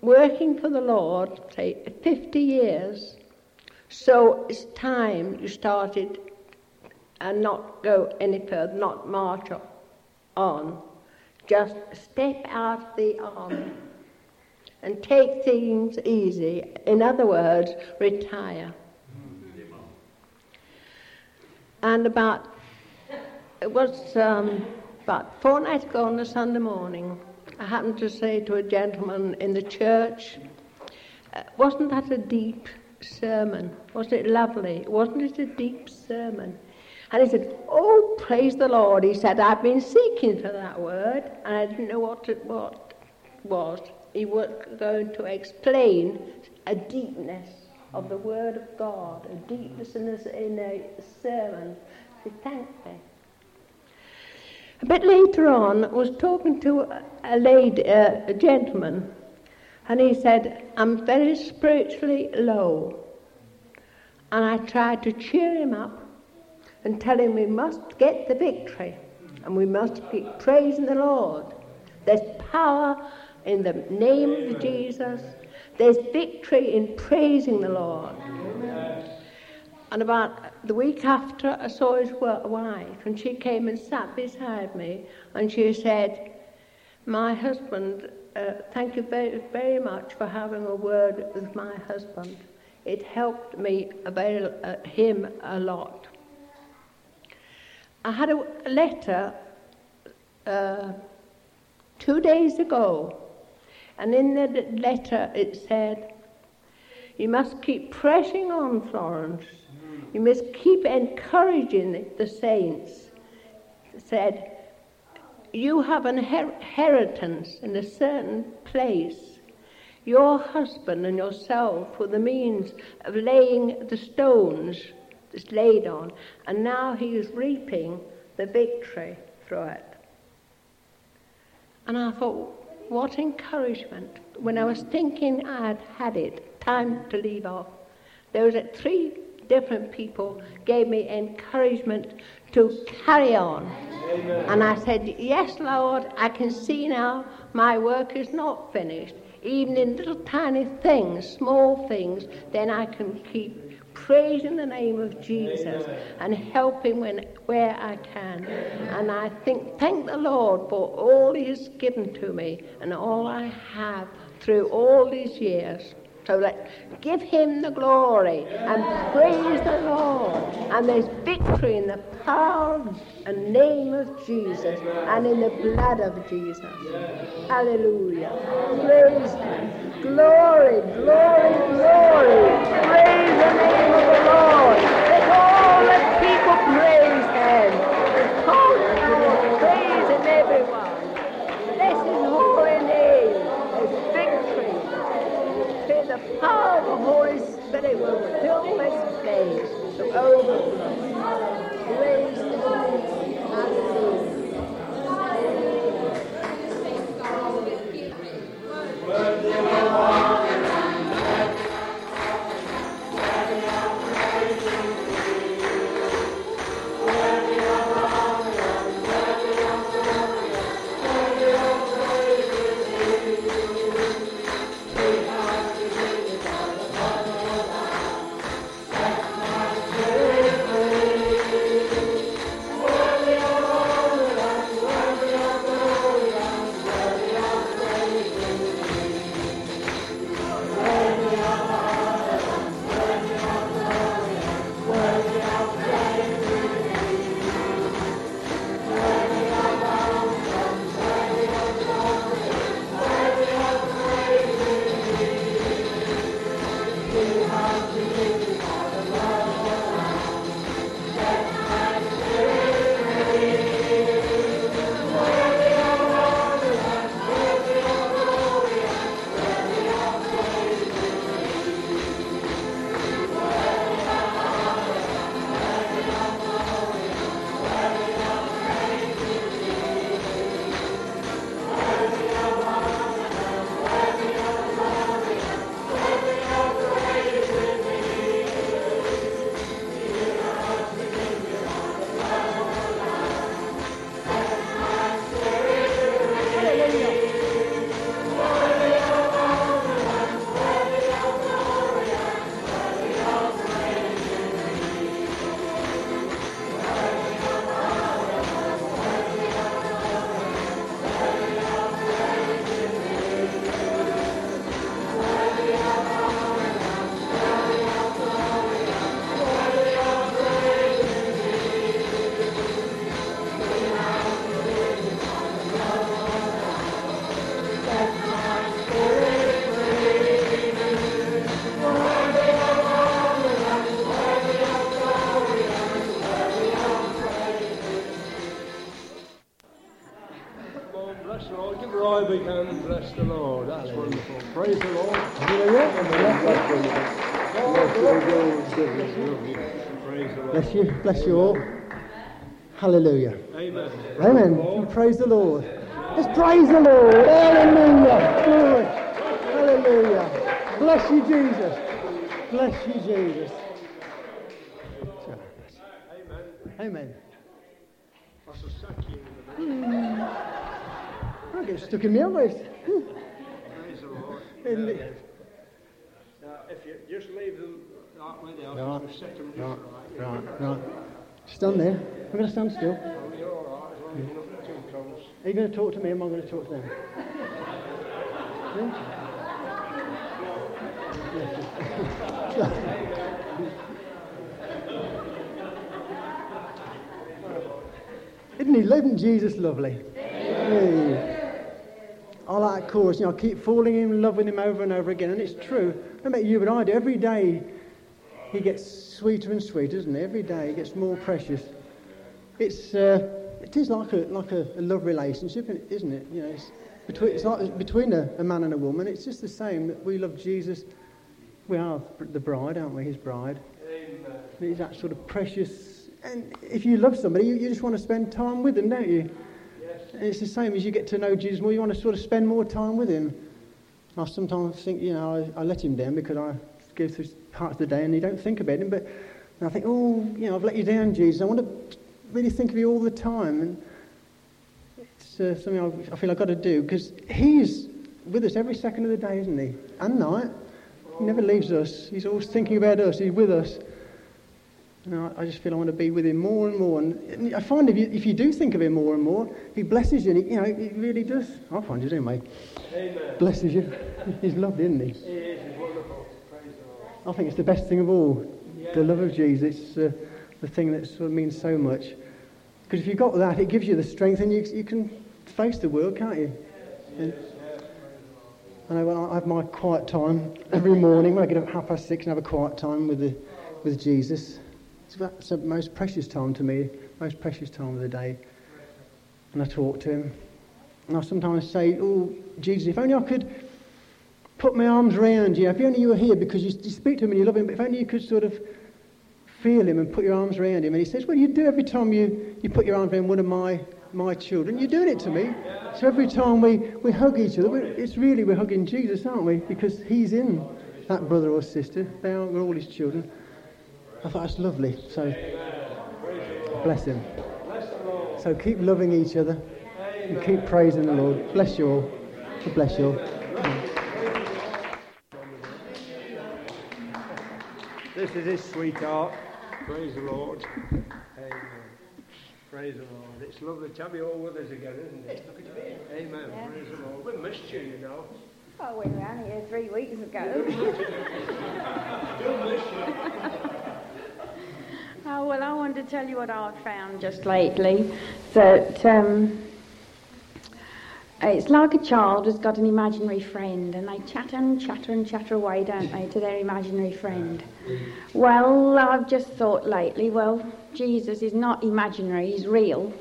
working for the Lord, say 50 years, so it's time you started and not go any further, not march on. Just step out of the army and take things easy. In other words, retire. And about, it was um, about fortnight ago on a Sunday morning, I happened to say to a gentleman in the church, uh, wasn't that a deep sermon? Was it lovely? Wasn't it a deep sermon? And he said, Oh, praise the Lord. He said, I've been seeking for that word, and I didn't know what it what was. He was going to explain a deepness of the Word of God, a deepness in a, in a sermon. He thanked me. A bit later on, I was talking to a, lady, a gentleman, and he said, I'm very spiritually low. And I tried to cheer him up and tell him we must get the victory and we must keep praising the Lord. There's power in the name of Jesus. There's victory in praising the Lord. And about the week after, I saw his wife, and she came and sat beside me, and she said, My husband, uh, thank you very, very much for having a word with my husband. It helped me, a very, uh, him a lot. I had a letter uh, two days ago, and in the letter it said, You must keep pressing on, Florence. You must keep encouraging the- saints. It said, You have an her- inheritance in a certain place. Your husband and yourself were the means of laying the stones that's laid on, and now he is reaping the victory through it. And I thought, what encouragement. When I was thinking I had had it, time to leave off, there was three different people gave me encouragement to carry on. And I said, Yes, Lord, I can see now my work is not finished. Even in little tiny things, small things, then I can keep praising the name of Jesus and helping when, where I can. And I think, thank the Lord for all He has given to me and all I have through all these years. So that give him the glory and praise the Lord. And there's victory in the power and name of Jesus and in the blood of Jesus. Hallelujah. Praise him. Glory, glory, glory. Praise the name of the Lord. Let all the people praise him. Oh, praise him, everyone. Bless his holy name. There's victory. Say the power of the Holy Spirit will fill this place to overflow. Praise the Lord.
Bless
you, bless you all. Hallelujah.
Amen.
Amen. Praise the Lord. Let's praise the Lord. Hallelujah. Glory. Hallelujah. Bless you, Jesus. Bless you, Jesus. Amen.
That's a sack you.
Hmm. I get stuck in my eyes.
Praise the Lord. Now, if you just leave them that way, they'll just set them just
right,
right.
right, right. Stand there. I'm going to stand still.
You're all right, as long as you're not too close.
Are you going to talk to me or am I going to talk to them? Isn't he? Isn't Jesus lovely? Hey. I like that chorus. You know, I keep falling in love with him over and over again, and it's true. I bet you and I do. Every day he gets sweeter and sweeter, doesn't he? Every day he gets more precious. It's uh, it is like a like a, a love relationship, isn't it? You know, it's between it's like between a, a man and a woman. It's just the same that we love Jesus. We are the bride, aren't we? His bride. He's that sort of precious. And if you love somebody, you, you just want to spend time with them, don't you? And it's the same as you get to know Jesus more. You want to sort of spend more time with him. I sometimes think, you know, I, I let him down because I go through parts of the day and you don't think about him. But I think, oh, you know, I've let you down, Jesus. I want to really think of you all the time. And it's uh, something I, I feel I've got to do because he's with us every second of the day, isn't he? And night. He never leaves us. He's always thinking about us. He's with us. And I, I just feel I want to be with him more and more. And, I find if you, if you do think of him more and more, he blesses you. And he, you know, he really does. I find it anyway.
Amen.
Blesses you. He's loved, isn't he?
He is. He's wonderful. Praise the Lord.
I think it's the best thing of all. The love of Jesus. It's uh, the thing that sort of means so much. Because if you've got that, it gives you the strength and you, you can face the world, can't you? And, I know when I have my quiet time every morning, when I get up at half past six and have a quiet time with, the, with Jesus, it's the most precious time to me, most precious time of the day. And I talk to him. And I sometimes say, oh, Jesus, if only I could put my arms around you. If only you were here because you, you speak to him and you love him, but if only you could sort of feel him and put your arms around him. And he says, well, you do every time you, you put your arms around one of my, my children. You're doing it to me. So every time we, we hug each other, it's really we're hugging Jesus, aren't we? Because he's in that brother or sister. They are, we're all his children. I thought that's lovely. So bless him. So keep loving each other and keep praising the Lord. Bless you all. Bless you all.
This is his sweetheart. Praise the Lord. Amen. Praise the Lord. It's lovely to have you all with us again, isn't it? Amen.
Yeah.
Praise the Lord. We missed you, you know.
Oh, we were only here three weeks ago.
Still miss you.
oh, well, I wanted to tell you what I've found just lately. That um, Uh, it's like a child has got an imaginary friend, and they chatter and chatter and chatter away, don't they, to their imaginary friend. Well, I've just thought lately, well, Jesus is not imaginary, he's real.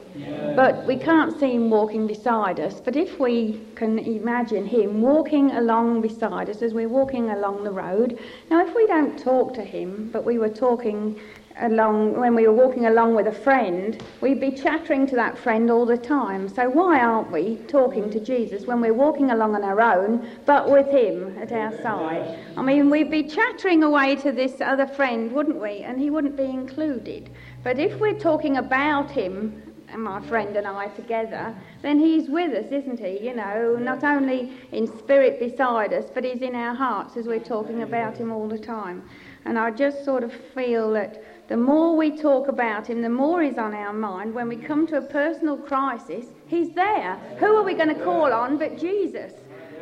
But we can't see him walking beside us. But if we can imagine him walking along beside us as we're walking along the road, now if we don't talk to him, but we were talking along when we were walking along with a friend, we'd be chattering to that friend all the time. So why aren't we talking to Jesus when we're walking along on our own, but with him at our side? I mean, we'd be chattering away to this other friend, wouldn't we? And he wouldn't be included. But if we're talking about him and my friend and I together, then he's with us, isn't he? You know, not only in spirit beside us, but he's in our hearts as we're talking about him all the time. And I just sort of feel that the more we talk about him, the more he's on our mind. When we come to a personal crisis, he's there. Who are we going to call on but Jesus?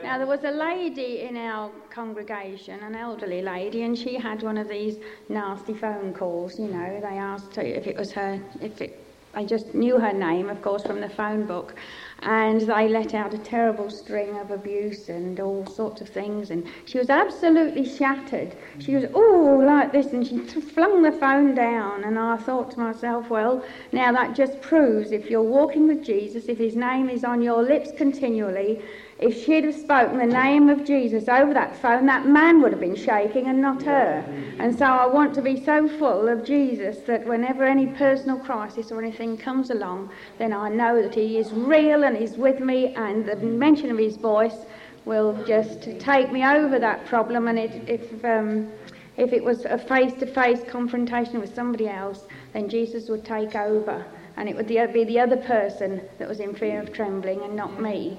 Now, there was a lady in our congregation, an elderly lady, and she had one of these nasty phone calls. You know, they asked her if it was her, if it, I just knew her name, of course, from the phone book and they let out a terrible string of abuse and all sorts of things. And she was absolutely shattered. She was all like this and she flung the phone down. And i thought to myself well now that just proves if you're walking with jesus if his name is on your lips continually if she'd have spoken the name of Jesus over that phone, that man would have been shaking and not her. And so I want to be so full of Jesus that whenever any personal crisis or anything comes along, then I know that he is real and he's with me, and the mention of his voice will just take me over that problem. And it, if, um, if it was a face to face confrontation with somebody else, then Jesus would take over and it would be the other person that was in fear of trembling and not me.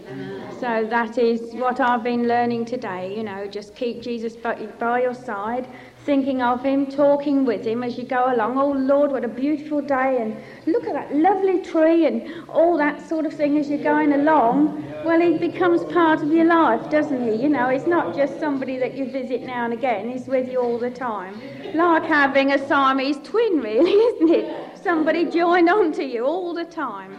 So that is what I've been learning today. You know, just keep Jesus by your side, thinking of him, talking with him as you go along. Oh Lord, what a beautiful day, and look at that lovely tree, and all that sort of thing as you're going along. Well, he becomes part of your life, doesn't he? You know, it's not just somebody that you visit now and again, he's with you all the time. Like having a Siamese twin, really, isn't it? Somebody joined on to you all the time.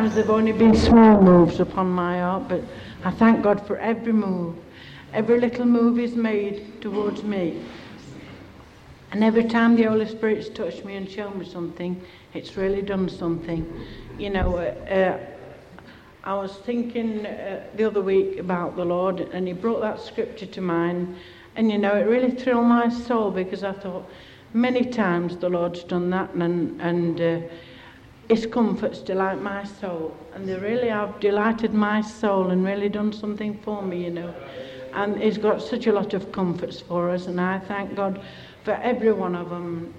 Sometimes they've only been small moves upon my heart, but I thank God for every move. Every little move is made towards me. And every time the Holy Spirit's touched me and shown me something, it's really done something. You know, uh, uh, I was thinking uh, the other week about the Lord, and He brought that scripture to mind. And you know, it really thrilled my soul because I thought many times the Lord's done that, and, and uh, His comforts delight my soul. And they really have delighted my soul and really done something for me, you know. And He's got such a lot of comforts for us, and I thank God for every one of them.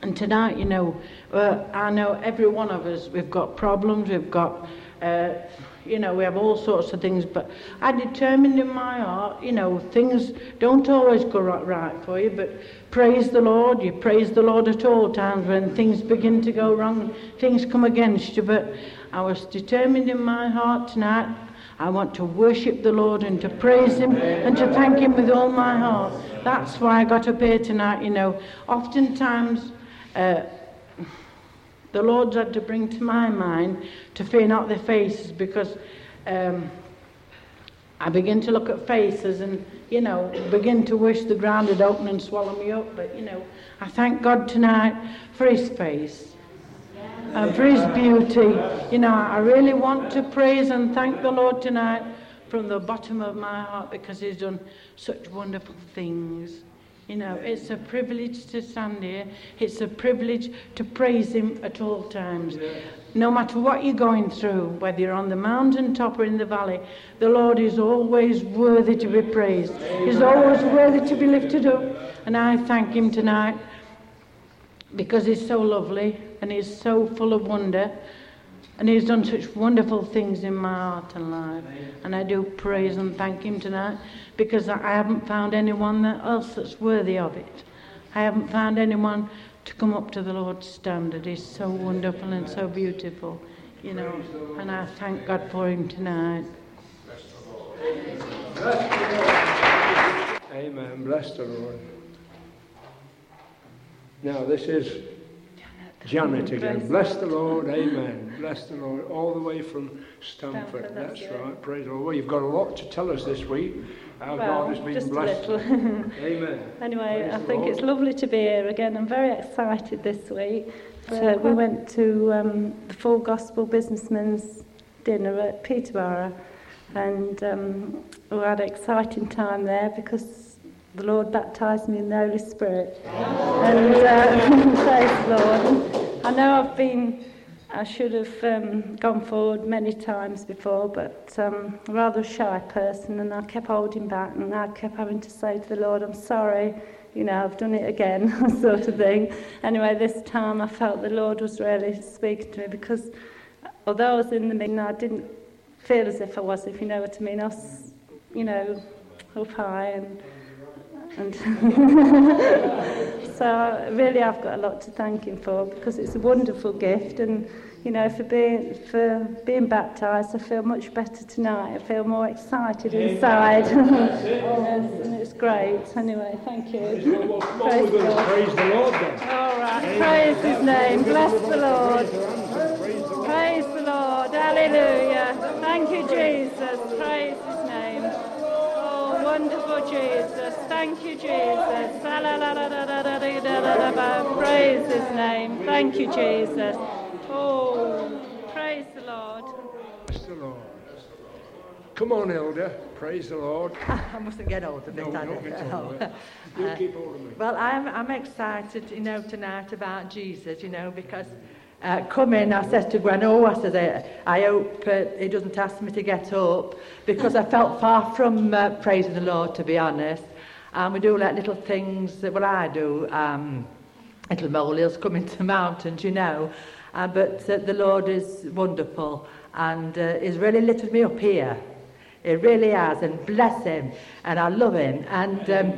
And tonight, you know, uh, I know every one of us, we've got problems, we've got, uh, you know, we have all sorts of things, but I determined in my heart, you know, things don't always go right, for you, but praise the Lord. You praise the Lord at all times when things begin to go wrong, things come against you. But I was determined in my heart tonight, I want to worship the Lord and to praise Him and to thank Him with all my heart. That's why I got up here tonight, you know. Oftentimes, uh, the Lord's had to bring to my mind to fear not their faces because um, I begin to look at faces and, you know, begin to wish the ground would open and swallow me up. But, you know, I thank God tonight for His face and for His beauty. You know, I really want to praise and thank the Lord tonight from the bottom of my heart because He's done such wonderful things. You know, it's a privilege to stand here. It's a privilege to praise Him at all times. No matter what you're going through, whether you're on the mountain top or in the valley, the Lord is always worthy to be praised. He's always worthy to be lifted up. And I thank Him tonight because He's so lovely and He's so full of wonder. And He's done such wonderful things in my heart and life. And I do praise and thank Him tonight because I haven't found anyone else that's worthy of it. I haven't found anyone to come up to the Lord's standard. He's so wonderful and so beautiful, you know. And I thank God for Him tonight.
Amen. Bless the Lord. Now, this is Janet again. Bless the Lord. Amen. Bless the Lord. All the way from Stamford.
Stamford,
That's
that's it.
right. Praise the Lord. Well, you've got a lot to tell us this week. How
Well,
God has been
just a little.
Amen.
Anyway,
Praise
I think
Lord.
it's lovely to be here again. I'm very excited this week. Uh, we went to um, the Full Gospel Businessmen's dinner at Peterborough, and um, we had an exciting time there because the Lord baptised me in the Holy Spirit. And uh, the Lord. I know I've been, I should have um, gone forward many times before, but um, rather a shy person, and I kept holding back, and I kept having to say to the Lord, I'm sorry, you know, I've done it again, sort of thing. Anyway, this time I felt the Lord was really speaking to me because although I was in the meeting, I didn't feel as if I was, if you know what I mean. I was, you know, up high and and so really I've got a lot to thank him for because it's a wonderful gift. And you know for being for being baptized I feel much better tonight. I feel more excited inside. Yes, and it's great. Anyway thank you.
Praise the Lord.
Praise
we're going to
God.
praise the Lord then.
all right.
Amen.
praise his name. Bless the Lord.
Praise the Lord.
hallelujah. Thank you Jesus. Praise his name wonderful Jesus. Thank you, Jesus. Praise his name. Thank you, Jesus. Oh, praise the Lord.
Praise the Lord. Come on, Elder. Praise the Lord.
I mustn't get old,
no, don't get
uh,
You keep hold of me.
Well, I'm, I'm excited, you know, tonight about Jesus, you know, because uh, in, I said to Gwen, oh, I said, I, hope uh, he doesn't ask me to get up, because I felt far from uh, praising the Lord, to be honest. And we do like little things, that, well, I do, um, little molehills coming to mountains, you know. Uh, but uh, the Lord is wonderful and uh, he's really lifted me up here. He really has, and bless him, and I love him. And um,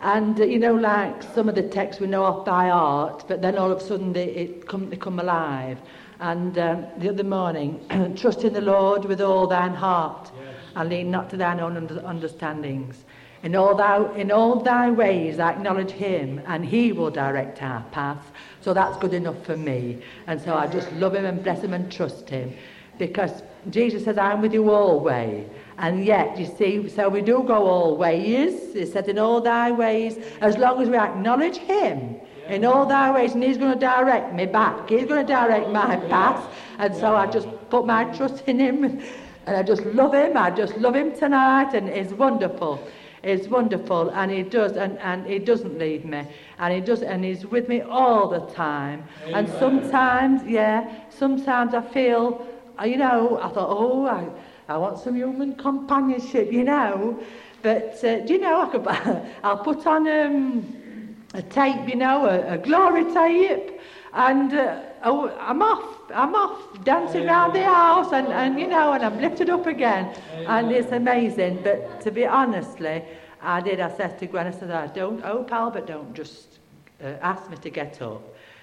And, uh, you know, like some of the texts we know off by heart, but then all of a sudden they, it come, they come alive. And um, the other morning, trust in the Lord with all thine heart, and lean not to thine own under- understandings. In all, thou, in all thy ways I acknowledge him, and he will direct our path. So that's good enough for me. And so I just love him and bless him and trust him. Because Jesus says, I'm with you always. And yet, you see, so we do go all ways. He said, in all thy ways, as long as we acknowledge him in all thy ways, and he's going to direct me back. He's going to direct my path. And so I just put my trust in him, and I just love him. I just love him tonight, and it's wonderful. It's wonderful, and he does, and, and he doesn't leave me, and he does, and he's with me all the time. And sometimes, yeah, sometimes I feel, you know, I thought, oh, I, I want some human companionship, you know. But uh, do you know, I could, I'll put on um, a tape, you know, a, a glory tape, and uh, oh, I'm off. I'm off dancing around the house, and, and you know, and I'm lifted up again, and it's amazing. But to be honestly, I did. I said to Gwen, I said, I don't, oh pal, but don't just uh, ask me to get up.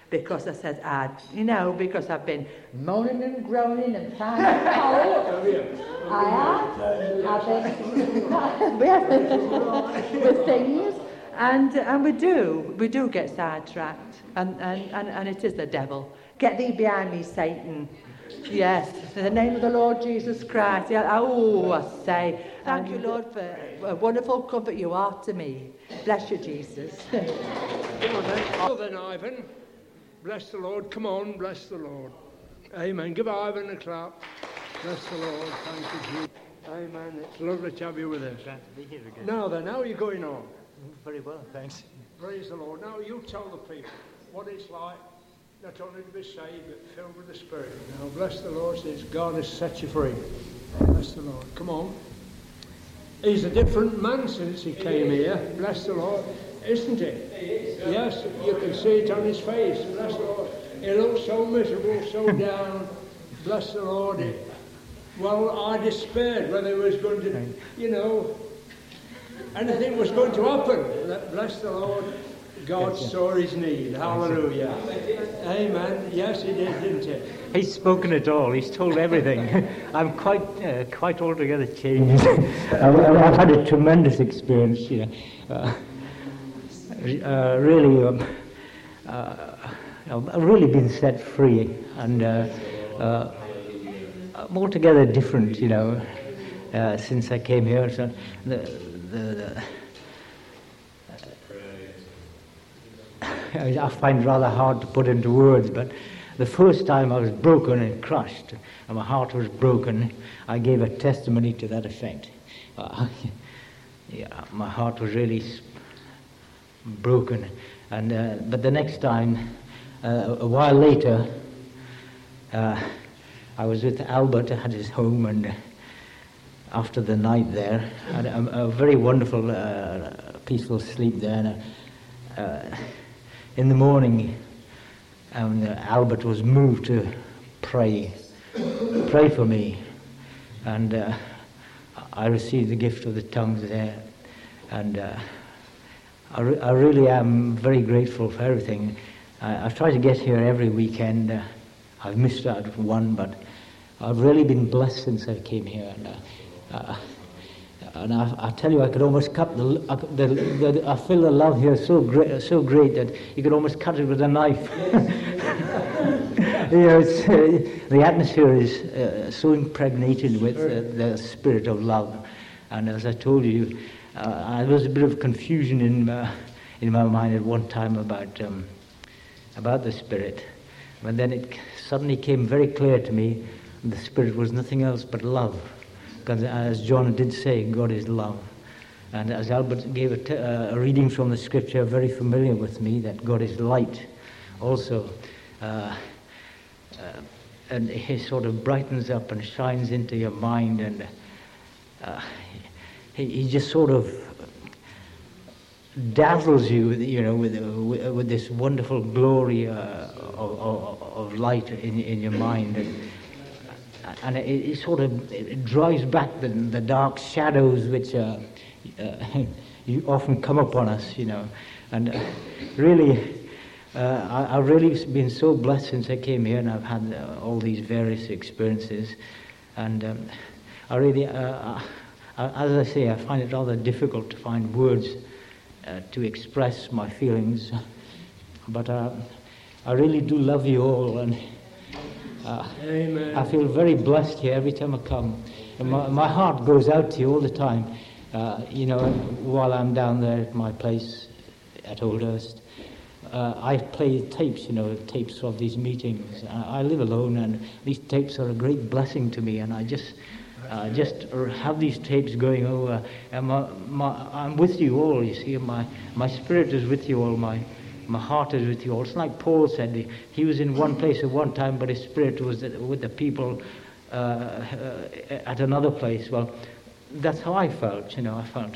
Because I said, I, you know, because I've been moaning and groaning and trying to cope. Oh, I have. I've been with things. And, and we do, we do get sidetracked. And, and, and, and it is the devil. Get thee behind me, Satan. Yes, in the name of the Lord Jesus Christ. Yeah, oh, I say, thank you, um, Lord, for a wonderful comfort you are to me. Bless you, Jesus.
Come on then. Well then, Ivan. Bless the Lord. Come on, bless the Lord. Amen. Give Ivan a clap. Bless the Lord. Thank you, Jesus. Amen. It's lovely to have you with us.
Glad to be here again.
Now then, how are you going on?
Mm, very well, thanks.
Praise the Lord. Now you tell the people what it's like not only to be saved, but filled with the Spirit. Now bless the Lord since God has set you free. Bless the Lord. Come on. He's a different man since he came here. Bless the Lord. Isn't he? Yes, you can see it on his face. Bless the Lord. He looks so miserable, so down. Bless the Lord. It- well, I despaired whether he was going to, you know, anything was going to happen. Bless the Lord. God saw his need. Hallelujah. Amen. Yes, he did, didn't he?
He's spoken it all. He's told everything. I'm quite, uh, quite altogether changed. I've, I've had a tremendous experience. You know, uh, uh, really, um, uh, really been set free, and uh, altogether different. You know, since I came here. So the, the, the I find it rather hard to put into words, but the first time I was broken and crushed, and my heart was broken, I gave a testimony to that effect. Yeah, my heart was really broken, and uh, but the next time, uh, a while later, uh, I was with Albert at his home, and after the night there, had a, a very wonderful, uh, peaceful sleep there. And, uh, in the morning, um, Albert was moved to pray, pray for me, and uh, I received the gift of the tongues there, and I, re- I really am very grateful for everything. I, I've to get here every weekend. Uh, I've missed out one, but I've really been blessed since I came here. And, uh, uh, and I, I tell you, I could almost cut the, I could- the, the, I feel the love here so great, so great that you could almost cut it with a knife. you know, uh, the atmosphere is uh, so impregnated with uh, the spirit of love. And as I told you, uh, there was a bit of confusion in, uh, in my mind at one time about, um, about the spirit. But then it suddenly came very clear to me the spirit was nothing else but love. Because as John did say, God is love. And as Albert gave a, t- uh, a reading from the scripture, very familiar with me, that God is light also. Uh, uh, and he sort of brightens up and shines into your mind, and uh, he, just sort of dazzles you, you know, with, with, this wonderful glory uh, of, of, light in, in your mind. And, and it, it sort of it drives back the, the dark shadows which uh, uh, you often come upon us, you know. And uh, really, uh, I, I've really been so blessed since I came here, and I've had uh, all these various experiences. And um, I really, as I say, I find it rather difficult to find words uh, to express my feelings. But uh, I really do love you all, and uh. I feel very blessed here every time I come. And my, my heart goes out to you all the time. Uh, you know, while I'm down there at my place at Oldhurst, uh, I play tapes, you know, tapes of these meetings. I, I live alone, and these tapes are a great blessing to me, and I just. Uh, just have these tapes going over, and my, my, I'm with you all. You see, my my spirit is with you all. My my heart is with you all. It's like Paul said. He, was in one place at one time, but his spirit was with the people uh, uh, at another place. Well, that's how I felt. You know, I felt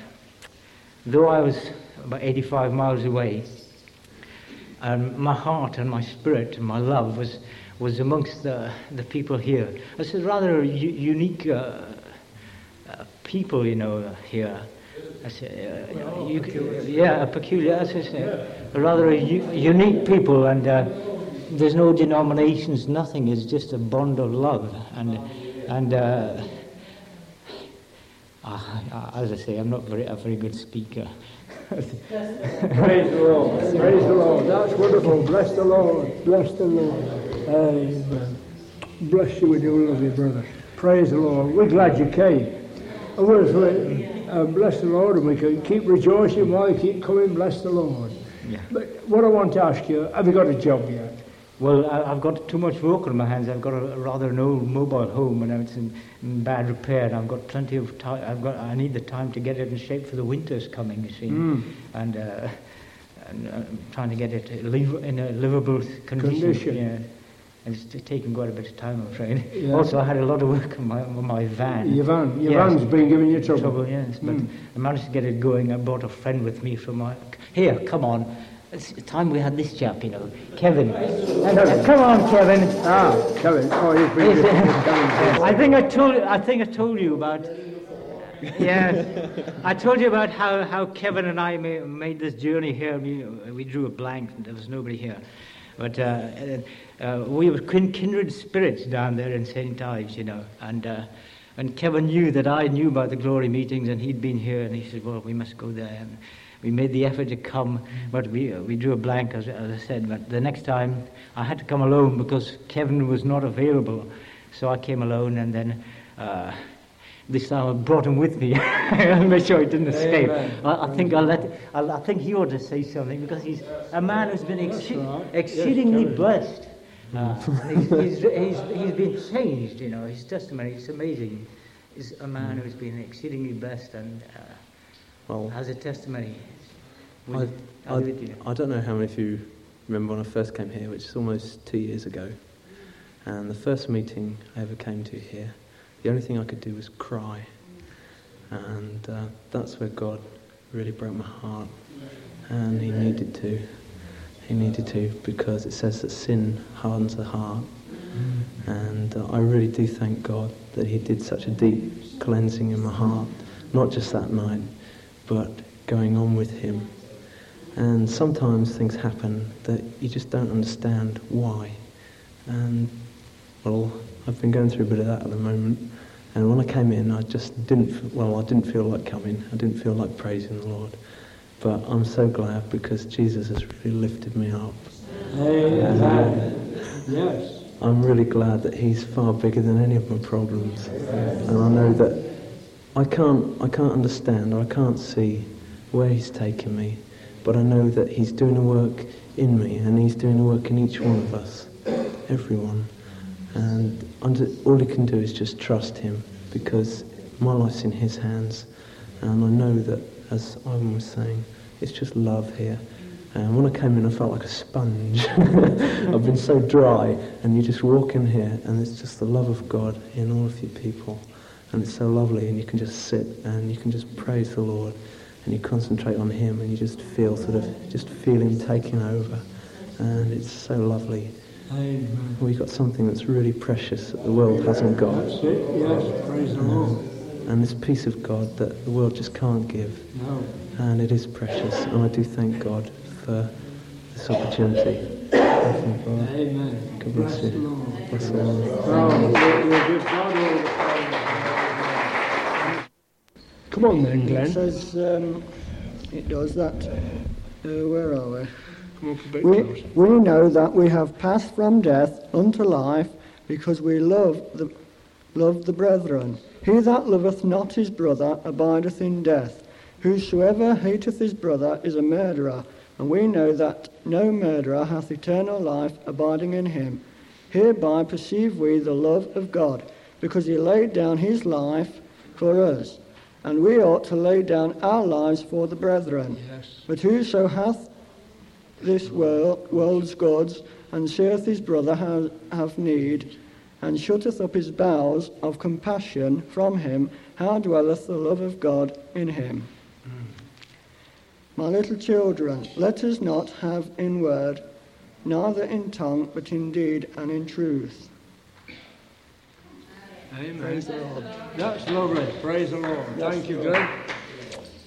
though I was about 85 miles away, and my heart and my spirit and my love was, was amongst the, the people here. It's a rather u- unique uh, uh, people, you know, here. I say, uh, you, yeah, a peculiar, say, a rather a u- unique people, and uh, there's no denominations, nothing. It's just a bond of love, and and. Uh, I- as I say, I'm not very, a very good speaker.
Praise the Lord. Praise the Lord. That's wonderful. Bless the Lord. Bless the Lord. Amen. Bless you. We do love you, brother. Praise the Lord. We're glad you came. And we're uh, bless the Lord, and we can keep rejoicing while you keep coming. Bless the Lord.
Yeah.
But what I want to ask you, have you got a job yet?
Well, I've got too much work on my hands. I've got a, rather an old mobile home, and it's in, in bad repair. And I've got plenty of time. I've got. I need the time to get it in shape for the winter's coming. You see,
Mm.
and, uh, and uh, I'm trying to get it live, in a livable condition.
Condition.
Yeah. And it's taken quite a bit of time, I'm afraid.
Yeah.
Also, I had a lot of work on my, on my van.
Your van. Your
Yes.
van's been giving you trouble.
yes. But
Mm.
I managed to get it going. I brought a friend with me from my. Here, come on. It's time we had this chap, you know, Kevin.
Kevin.
Come on, Kevin.
Ah, Kevin. Oh, good.
uh,
Kevin.
I think I told. I think I told you about. Yeah, I told you about how, how Kevin and I ma- made this journey here. We, we drew a blank, and there was nobody here. But uh, uh, we were kin- kindred spirits down there in St. Ives, you know. And, uh, and Kevin knew that I knew about the glory meetings, and he'd been here, and he said, Well, we must go there. And we made the effort to come, but we, uh, we drew a blank, as, as I said. But the next time, I had to come alone because Kevin was not available. So I came alone, and then. Uh, this time I brought him with me. I'll make sure he didn't escape. I, I think I'll let. I'll, I think he ought to say something because he's a man who's been exce-
right.
exceedingly
Yes,
blessed. Uh, he's, he's, he's, he's been changed. You know, his testimony is amazing. He's a man who's been exceedingly blessed and uh,
Well,
has a testimony.
I, I,
I'll leave it to you.
I don't know how many of you remember when I first came here, which is almost two years ago. And the first meeting I ever came to here, the only thing I could do was cry. And uh, that's where God really broke my heart. And He needed to. He needed to because it says that sin hardens the heart. And uh, I really do thank God that He did such a deep cleansing in my heart, not just that night, but going on with Him. And sometimes things happen that you just don't understand why. And, well, I've been going through a bit of that at the moment. And when I came in, I just didn't, well, I didn't feel like coming. I didn't feel like praising the Lord. But I'm so glad because Jesus has really lifted me up.
Amen. Yes.
I'm really glad that he's far bigger than any of my problems. And I know that I can't, I can't understand, I can't see where he's taking me, but I know that he's doing a work in me and he's doing a work in each one of us, everyone. And all he can do is just trust him because my life's in his hands. And I know that, as Ivan was saying, it's just love here. And when I came in, I felt like a sponge. I've been so dry, and you just walk in here, and it's just the love of God in all of you people. And it's so lovely, and you can just sit and you can just praise the Lord, and you concentrate on Him, and you just feel sort of, just feel Him taking over. And it's so lovely.
Amen.
We've got something that's really precious that the world hasn't got.
That's it. Yes. Praise the Lord.
and this peace of God that the world just can't give.
No.
And it is precious, and I do thank God for this opportunity. Thank you, Father.
Amen.
God bless
Bless the
you.
Lord.
Bless the Lord.
God the praise. Come on then,
It says, um, it does that. Uh, where are we?
Come up a bit
We, we know that we have passed from death unto life because we love the, love the brethren. He that loveth not his brother abideth in death. Whosoever hateth his brother is a murderer, and we know that no murderer hath eternal life abiding in him. Hereby perceive we the love of God, because he laid down his life for us, and we ought to lay down our lives for the brethren.
Yes.
But whoso hath this world, world's goods, and seeth his brother have, have need, and shutteth up his bowels of compassion from him, how dwelleth the love of God in him? My little children, let us not have in word, neither in tongue, but in deed and in truth.
Amen.
Praise the Lord.
That's lovely. Praise the Lord. Thank you, Glenn.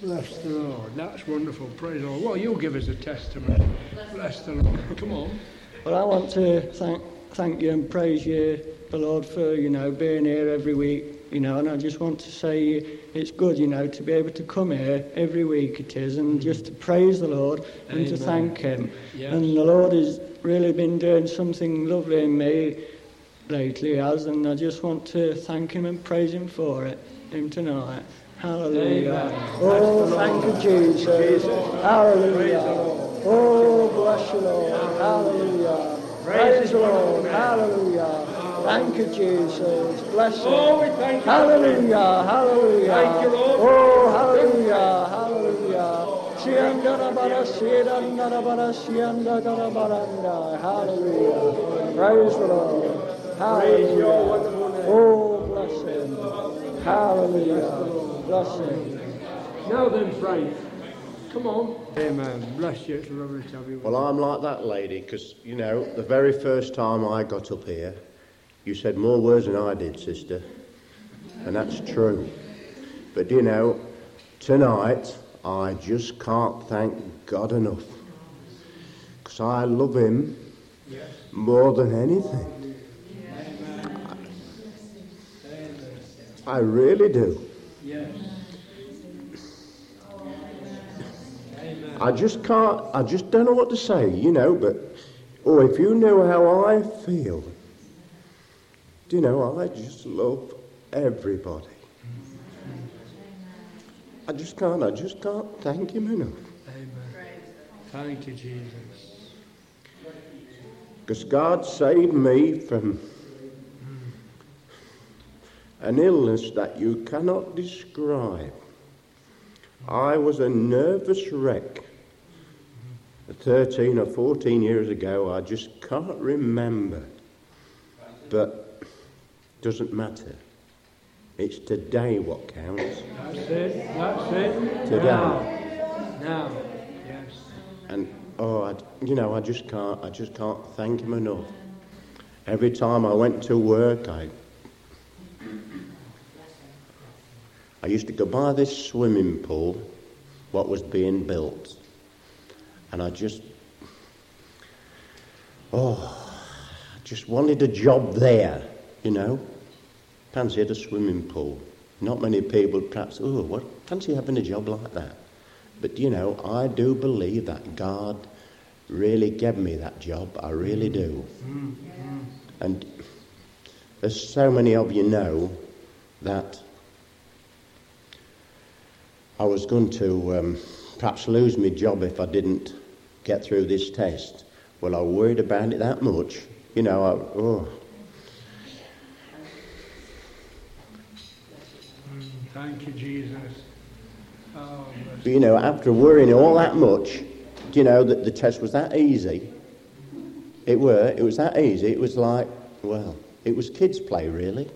Bless the Lord. That's wonderful. Praise the Lord. Well, you'll give us a testimony. Bless the Lord. Come on.
Well, I want to thank, thank you and praise you, the Lord, for, you know, being here every week, you know, and I just want to say it's good, you know, to be able to come here every week it is, and just to praise the Lord and to thank Him.
Yes.
And the Lord has really been doing something lovely in me lately, has, and I just want to thank Him and praise Him for it, Him tonight. Hallelujah.
Amen.
Oh, thank you, Jesus. Hallelujah.
Praise the Lord.
Oh, bless you, Lord. Hallelujah. Praise the Lord. Hallelujah. Thank you, Jesus. Bless you.
Oh, we thank you.
Hallelujah. Hallelujah.
Thank you, Lord.
Oh, hallelujah. Hallelujah. Hallelujah. Praise the Lord.
Praise your
Hallelujah.
wonderful name.
Oh, bless him. Hallelujah. Bless him.
Now then, Frank. Come on. Amen. Bless you. It's lovely to have you.
Well, I'm like that lady because, you know, the very first time I got up here, you said more words than I did, sister. And that's true. But, you know, tonight, I just can't thank God enough. Because I love Him more than anything. I really do.
Yes.
I just can't, I just don't know what to say, you know, but, oh, if you know how I feel, do you know, I just love everybody. I just can't, I just can't thank him enough.
Amen. Thank you, Jesus.
Because God saved me from an illness that you cannot describe. I was a nervous wreck. 13 or 14 years ago, I just can't remember. But doesn't matter. It's today what counts.
That's it. That's it.
Today.
Now. Now. Yes.
And oh, I, you know, I just can't. I just can't thank him enough. Every time I went to work, I I used to go by this swimming pool, what was being built, and I just oh, I just wanted a job there, you know. Fancied a swimming pool. Not many people perhaps. Oh, what fancy having a job like that? But you know, I do believe that God really gave me that job. I really do.
Mm,
And as so many of you know, that I was going to um, perhaps lose my job if I didn't get through this test. Well, I worried about it that much. You know, I, oh,
Mm, Thank you, Jesus. Oh,
but you know, after worrying all that much, do you know that the test was that easy? It were. It was that easy. It was like, well, it was kids' play, really.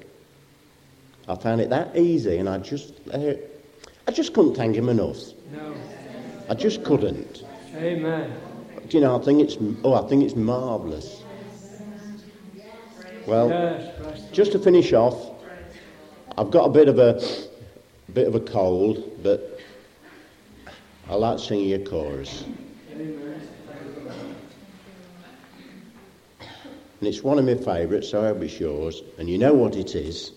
I found it that easy, and I just, I just couldn't thank him enough.
No.
I just couldn't.
Amen.
Do you know? I think it's, oh, I think it's marvellous. Well,
Yes,
just to finish off, I've got a bit of a, bit of a cold, but I like singing a chorus. And it's one of my favourites, so I hope it's yours. And you know what it is.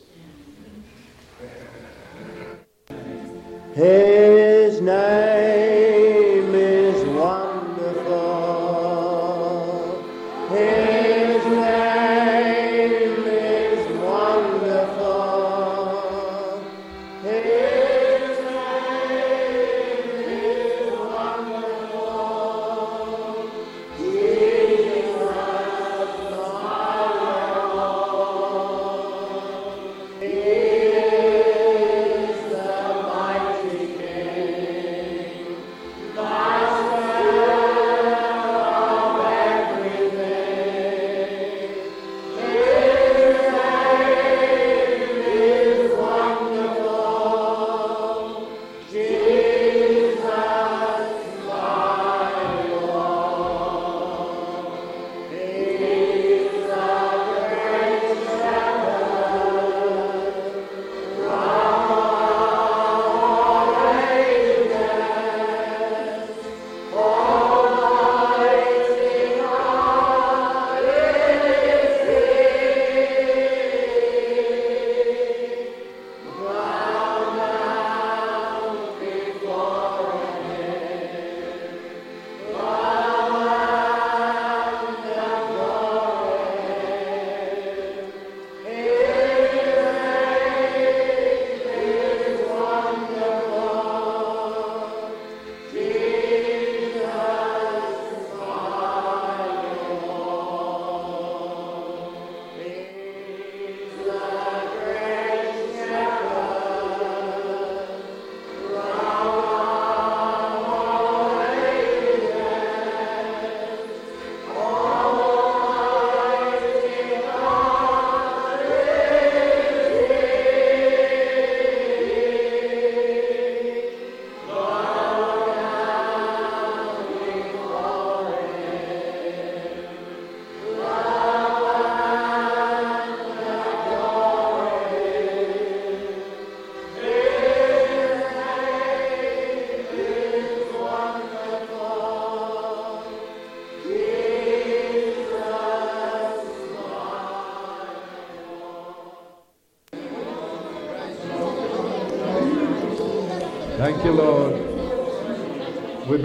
His name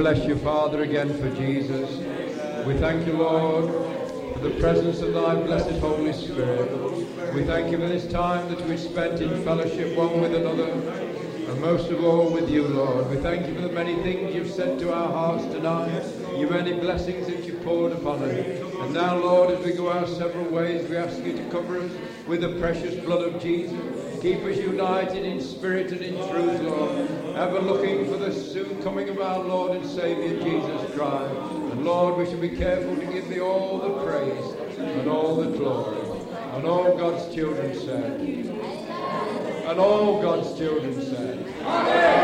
bless you, Father, again for Jesus. We thank you, Lord, for the presence of thy blessed Holy Spirit. We thank you for this time that we've spent in fellowship one with another, and most of all with you, Lord. We thank you for the many things you've said to our hearts tonight, your many blessings that you poured upon us. And now, Lord, as we go our several ways, we ask you to cover us with the precious blood of Jesus. Keep us united in spirit and in truth, Lord. Ever looking for the soon coming of our Lord and Saviour Jesus Christ. And Lord, we should be careful to give thee all the praise and all the glory. And all God's children said. And all God's children said. Amen.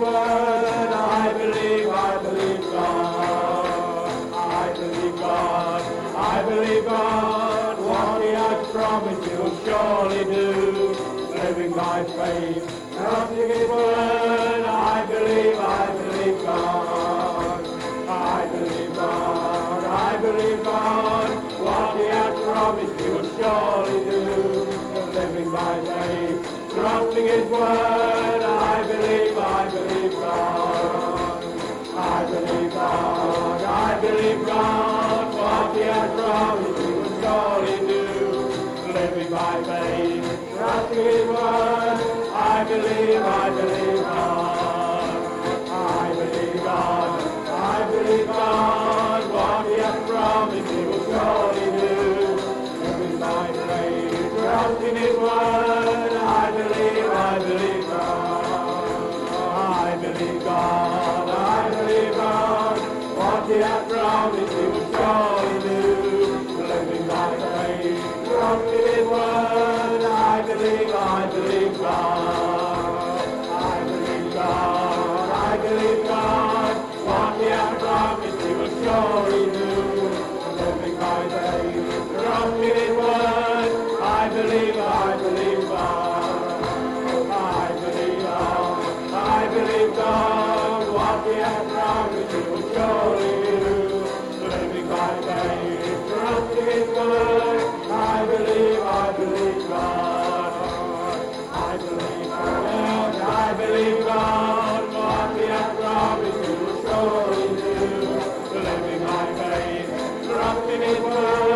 Word, I believe, I believe God. I believe God, I believe God, what he has promised he will surely do. Living by faith, trusting his word, I believe, I believe God. I believe God, I believe God, what he has promised he will surely do. living by faith, trusting His word. I faith,